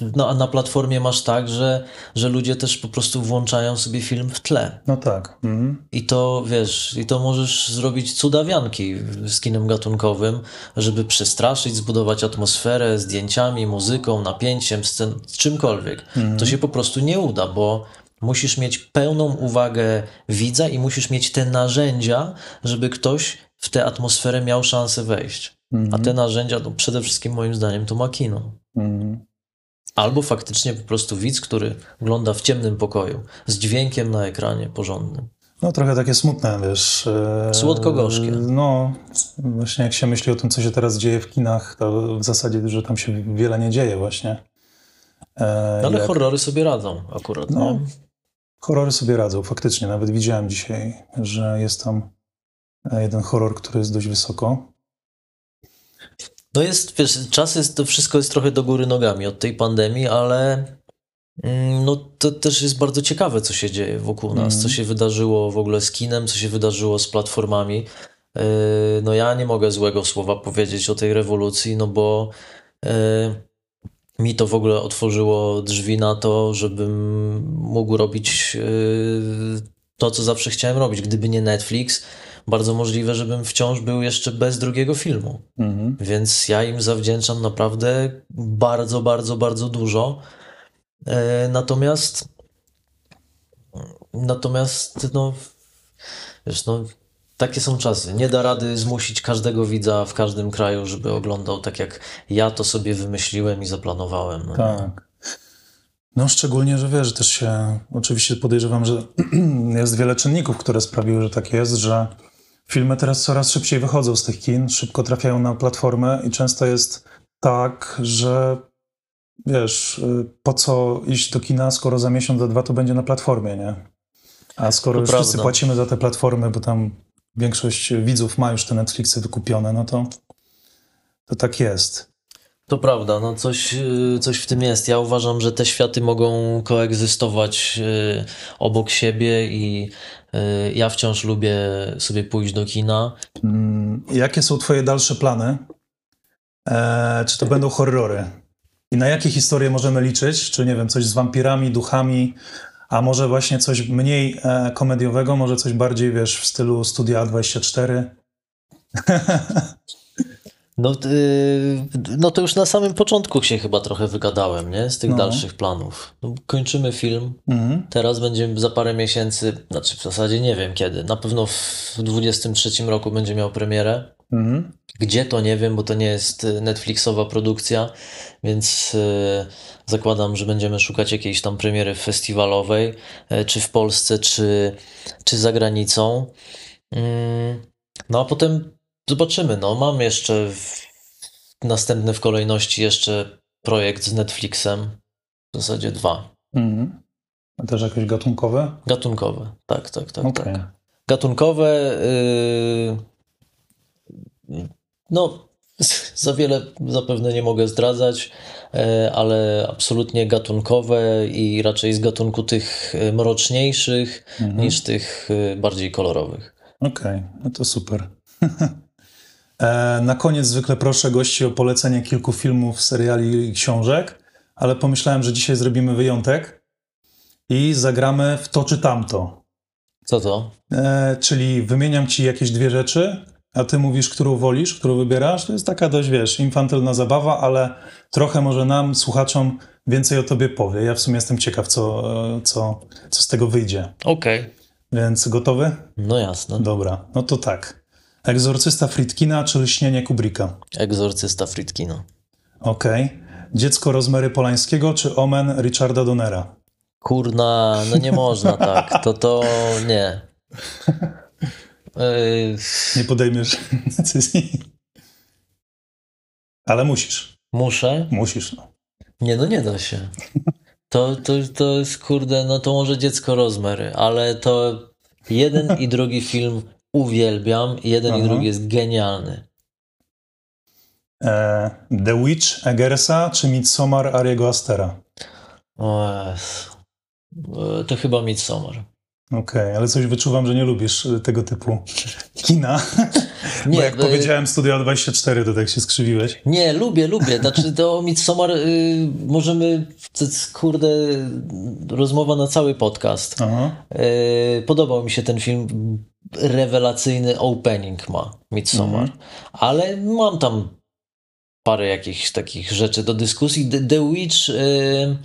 no, a na platformie masz tak, że, że ludzie też po prostu włączają sobie film w tle. No tak. Mhm. I to wiesz, i to możesz zrobić cudawianki z kinem gatunkowym, żeby przestraszyć, zbudować atmosferę zdjęciami, muzyką, napięciem, scen, czymkolwiek. To się po prostu nie uda, bo musisz mieć pełną uwagę widza i musisz mieć te narzędzia, żeby ktoś w tę atmosferę miał szansę wejść. A te narzędzia, no przede wszystkim moim zdaniem, to ma kino. Mhm. Albo faktycznie po prostu widz, który ogląda w ciemnym pokoju, z dźwiękiem na ekranie porządnym. No trochę takie smutne, wiesz. e, Słodko-gorzkie. No, właśnie jak się myśli o tym, co się teraz dzieje w kinach, to w zasadzie, że tam się wiele nie dzieje właśnie. E, No ale jak- horrory sobie radzą akurat. No, nie? Horrory sobie radzą, faktycznie. Nawet widziałem dzisiaj, że jest tam e, jeden horror, który jest dość wysoko. No jest, wiesz, czas jest, to wszystko jest trochę do góry nogami od tej pandemii, ale mm, no to też jest bardzo ciekawe, co się dzieje wokół nas, Mhm. co się wydarzyło w ogóle z kinem, co się wydarzyło z platformami. Yy, No ja nie mogę złego słowa powiedzieć o tej rewolucji, no bo yy, mi to w ogóle otworzyło drzwi na to, żebym mógł robić yy, to, co zawsze chciałem robić. Gdyby nie Netflix, bardzo możliwe, żebym wciąż był jeszcze bez drugiego filmu. Mhm. Więc ja im zawdzięczam naprawdę bardzo, bardzo, bardzo dużo. E, Natomiast natomiast no wiesz, no takie są czasy. Nie da rady zmusić każdego widza w każdym kraju, żeby oglądał tak jak ja to sobie wymyśliłem i zaplanowałem. No. Tak. No szczególnie, że wiesz, też się, oczywiście podejrzewam, że jest wiele czynników, które sprawiły, że tak jest, że filmy teraz coraz szybciej wychodzą z tych kin, szybko trafiają na platformę i często jest tak, że wiesz, y, po co iść do kina, skoro za miesiąc, za dwa to będzie na platformie, nie? A skoro To już prawda. wszyscy płacimy za te platformy, bo tam większość widzów ma już te Netflixy wykupione, no to, to tak jest. To prawda, no coś, y, coś w tym jest. Ja uważam, że te światy mogą koegzystować y, obok siebie i y, ja wciąż lubię sobie pójść do kina. Mm, Jakie są twoje dalsze plany? E, czy to będą horrory? I na jakie historie możemy liczyć? Czy nie wiem, coś z wampirami, duchami, a może właśnie coś mniej e, komediowego, może coś bardziej, wiesz, w stylu Studia A24? No, y, no to już na samym początku się chyba trochę wygadałem, nie? Z tych No. dalszych planów. No, kończymy film. Mhm. Teraz będziemy za parę miesięcy, znaczy w zasadzie nie wiem kiedy. Na pewno w 23 roku będzie miał premierę. Mhm. Gdzie to nie wiem, bo to nie jest y, Netflixowa produkcja, więc y, zakładam, że będziemy szukać jakiejś tam premiery festiwalowej, y, czy w Polsce, czy, czy za granicą. Mm, No a potem zobaczymy. No, mam jeszcze w, następny w kolejności jeszcze projekt z Netflixem, w zasadzie dwa. Mhm. A też jakieś gatunkowe? Gatunkowe, tak, tak, tak. Okej. tak. Gatunkowe. y, no, za wiele zapewne nie mogę zdradzać, e, ale absolutnie gatunkowe i raczej z gatunku tych e, mroczniejszych Mhm. niż tych e, bardziej kolorowych. Okej, no to super. na koniec zwykle proszę gości o polecenie kilku filmów, seriali i książek, ale pomyślałem, że dzisiaj zrobimy wyjątek i zagramy w to czy tamto. Co to? E, czyli wymieniam ci jakieś dwie rzeczy, a ty mówisz, którą wolisz, którą wybierasz. To jest taka dość, wiesz, infantylna zabawa, ale trochę może nam, słuchaczom, więcej o tobie powie. Ja w sumie jestem ciekaw, co, co, co z tego wyjdzie. Okej. Więc gotowy? No jasne. Dobra, no to tak. Egzorcysta Fritkina czy Lśnienie Kubricka? Egzorcysta Fritkina. Okej. Dziecko Rozmery Polańskiego czy Omen Richarda Donnera? Kurna, no nie można tak. To to nie. Yy, Nie podejmiesz decyzji. Ale musisz. muszę? Musisz, no. Nie, no nie da się. To, to, to jest kurde, no to może dziecko rozmery, ale to jeden i drugi film uwielbiam i jeden i Aha. drugi jest genialny. E, The Witch Eggersa czy Midsommar Ariego Astera? O. E, To chyba Midsommar. Okej, ale coś wyczuwam, że nie lubisz y, tego typu kina. Nie, Bo jak y powiedziałem Studio 24, to tak się skrzywiłeś. Nie, lubię, lubię. Znaczy to Midsommar y, możemy, kurde, rozmowa na cały podcast. Y, podobał mi się ten film. Rewelacyjny opening ma Midsommar. Mhm. Ale mam tam parę jakichś takich rzeczy do dyskusji. The, The Witch y,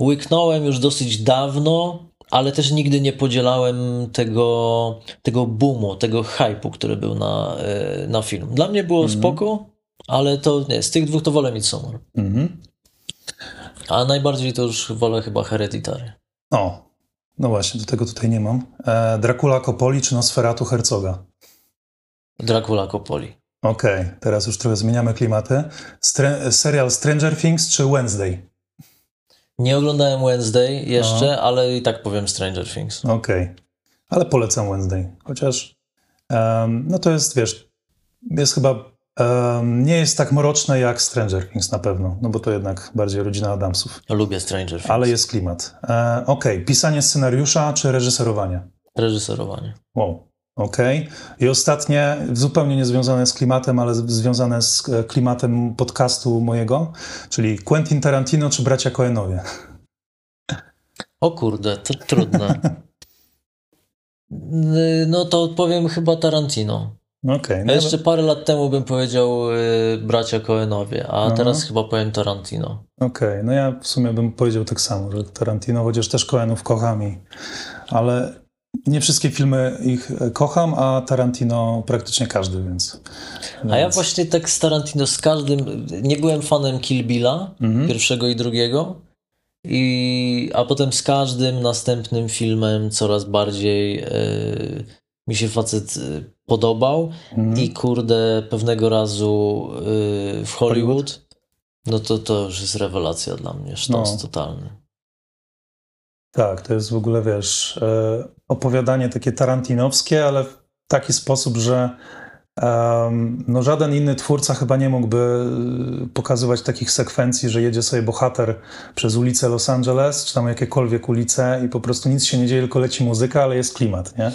łyknąłem już dosyć dawno, ale też nigdy nie podzielałem tego, tego boomu, tego hype'u, który był na, y, na film. Dla mnie było mm -hmm. spoko, ale to nie, z tych dwóch to wolę Midsommar. Mm -hmm. A najbardziej to już wolę chyba Hereditary. O, no właśnie, do tego tutaj nie mam. E, Dracula Coppoli czy Nosferatu Herzoga? Dracula Coppoli. Okej, okay, teraz już trochę zmieniamy klimaty. Stre serial Stranger Things czy Wednesday? Nie oglądałem Wednesday jeszcze, no. ale i tak powiem Stranger Things. Okej, okay. ale polecam Wednesday. Chociaż um, no to jest, wiesz, jest chyba um, nie jest tak mroczne jak Stranger Things na pewno, no bo to jednak bardziej rodzina Adamsów. Lubię Stranger Things. Ale jest klimat. E, Okej, okay. pisanie scenariusza czy reżyserowanie? Reżyserowanie. Wow. OK. I ostatnie, zupełnie niezwiązane z klimatem, ale związane z e, klimatem podcastu mojego, czyli Quentin Tarantino czy bracia Coenowie? O kurde, to trudne. No to odpowiem chyba Tarantino. Okay, no jeszcze parę lat temu bym powiedział y, bracia Coenowie, a Aha. teraz chyba powiem Tarantino. Okej, okay, no ja w sumie bym powiedział tak samo, że Tarantino, chociaż też Coenów kocham, i, ale nie wszystkie filmy ich e, kocham, a Tarantino praktycznie każdy, więc. A ja właśnie tak z Tarantino z każdym. Nie byłem fanem Kill Billa, mhm. pierwszego i drugiego. I, a potem z każdym następnym filmem coraz bardziej e, mi się facet e, podobał. Mhm. I kurde, pewnego razu w Hollywood, Hollywood, no to to już jest rewelacja dla mnie, sztos no. totalny. Tak, to jest w ogóle, wiesz, e, opowiadanie takie tarantinowskie, ale w taki sposób, że no żaden inny twórca chyba nie mógłby y, pokazywać takich sekwencji, że jedzie sobie bohater przez ulicę Los Angeles, czy tam jakiekolwiek ulice i po prostu nic się nie dzieje, tylko leci muzyka, ale jest klimat, nie?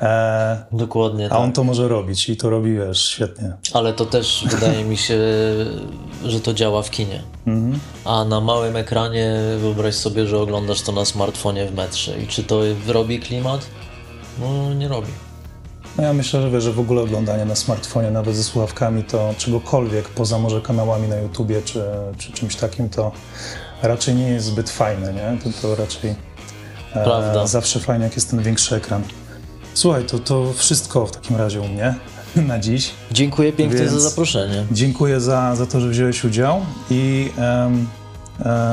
E, Dokładnie. A tak. on to może robić i to robi, wiesz, świetnie. Ale to też wydaje mi się, że to działa w kinie. Mhm. A na małym ekranie wyobraź sobie, że oglądasz to na smartfonie w metrze. I czy to robi klimat? No, nie robi. No ja myślę, że, wiesz, że w ogóle oglądanie na smartfonie, nawet ze słuchawkami, to czegokolwiek poza może kanałami na YouTubie czy, czy czymś takim, to raczej nie jest zbyt fajne, nie? To, to raczej e, zawsze fajnie, jak jest ten większy ekran. Słuchaj, to, to wszystko w takim razie u mnie na dziś. Dziękuję pięknie Więc za zaproszenie. Dziękuję za, za to, że wziąłeś udział i um,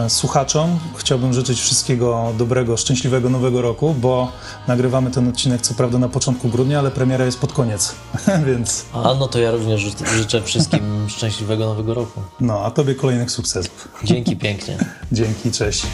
słuchaczom chciałbym życzyć wszystkiego dobrego, szczęśliwego nowego roku, bo nagrywamy ten odcinek co prawda na początku grudnia, ale premiera jest pod koniec, więc... A no to ja również życzę wszystkim szczęśliwego nowego roku. No, a tobie kolejnych sukcesów. Dzięki pięknie. Dzięki, cześć.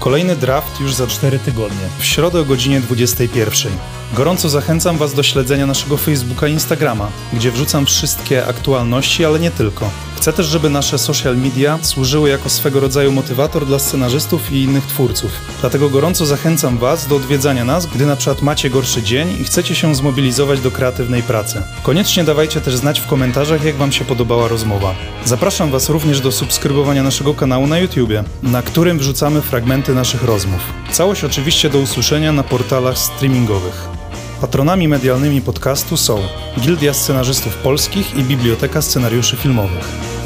Kolejny draft już za 4 tygodnie, w środę o godzinie 21. Gorąco zachęcam Was do śledzenia naszego Facebooka i Instagrama, gdzie wrzucam wszystkie aktualności, ale nie tylko. Chcę też, żeby nasze social media służyły jako swego rodzaju motywator dla scenarzystów i innych twórców. Dlatego gorąco zachęcam Was do odwiedzania nas, gdy na przykład macie gorszy dzień i chcecie się zmobilizować do kreatywnej pracy. Koniecznie dawajcie też znać w komentarzach, jak Wam się podobała rozmowa. Zapraszam Was również do subskrybowania naszego kanału na YouTubie, na którym wrzucamy fragmenty naszych rozmów. Całość oczywiście do usłyszenia na portalach streamingowych. Patronami medialnymi podcastu są Gildia Scenarzystów Polskich i Biblioteka Scenariuszy Filmowych.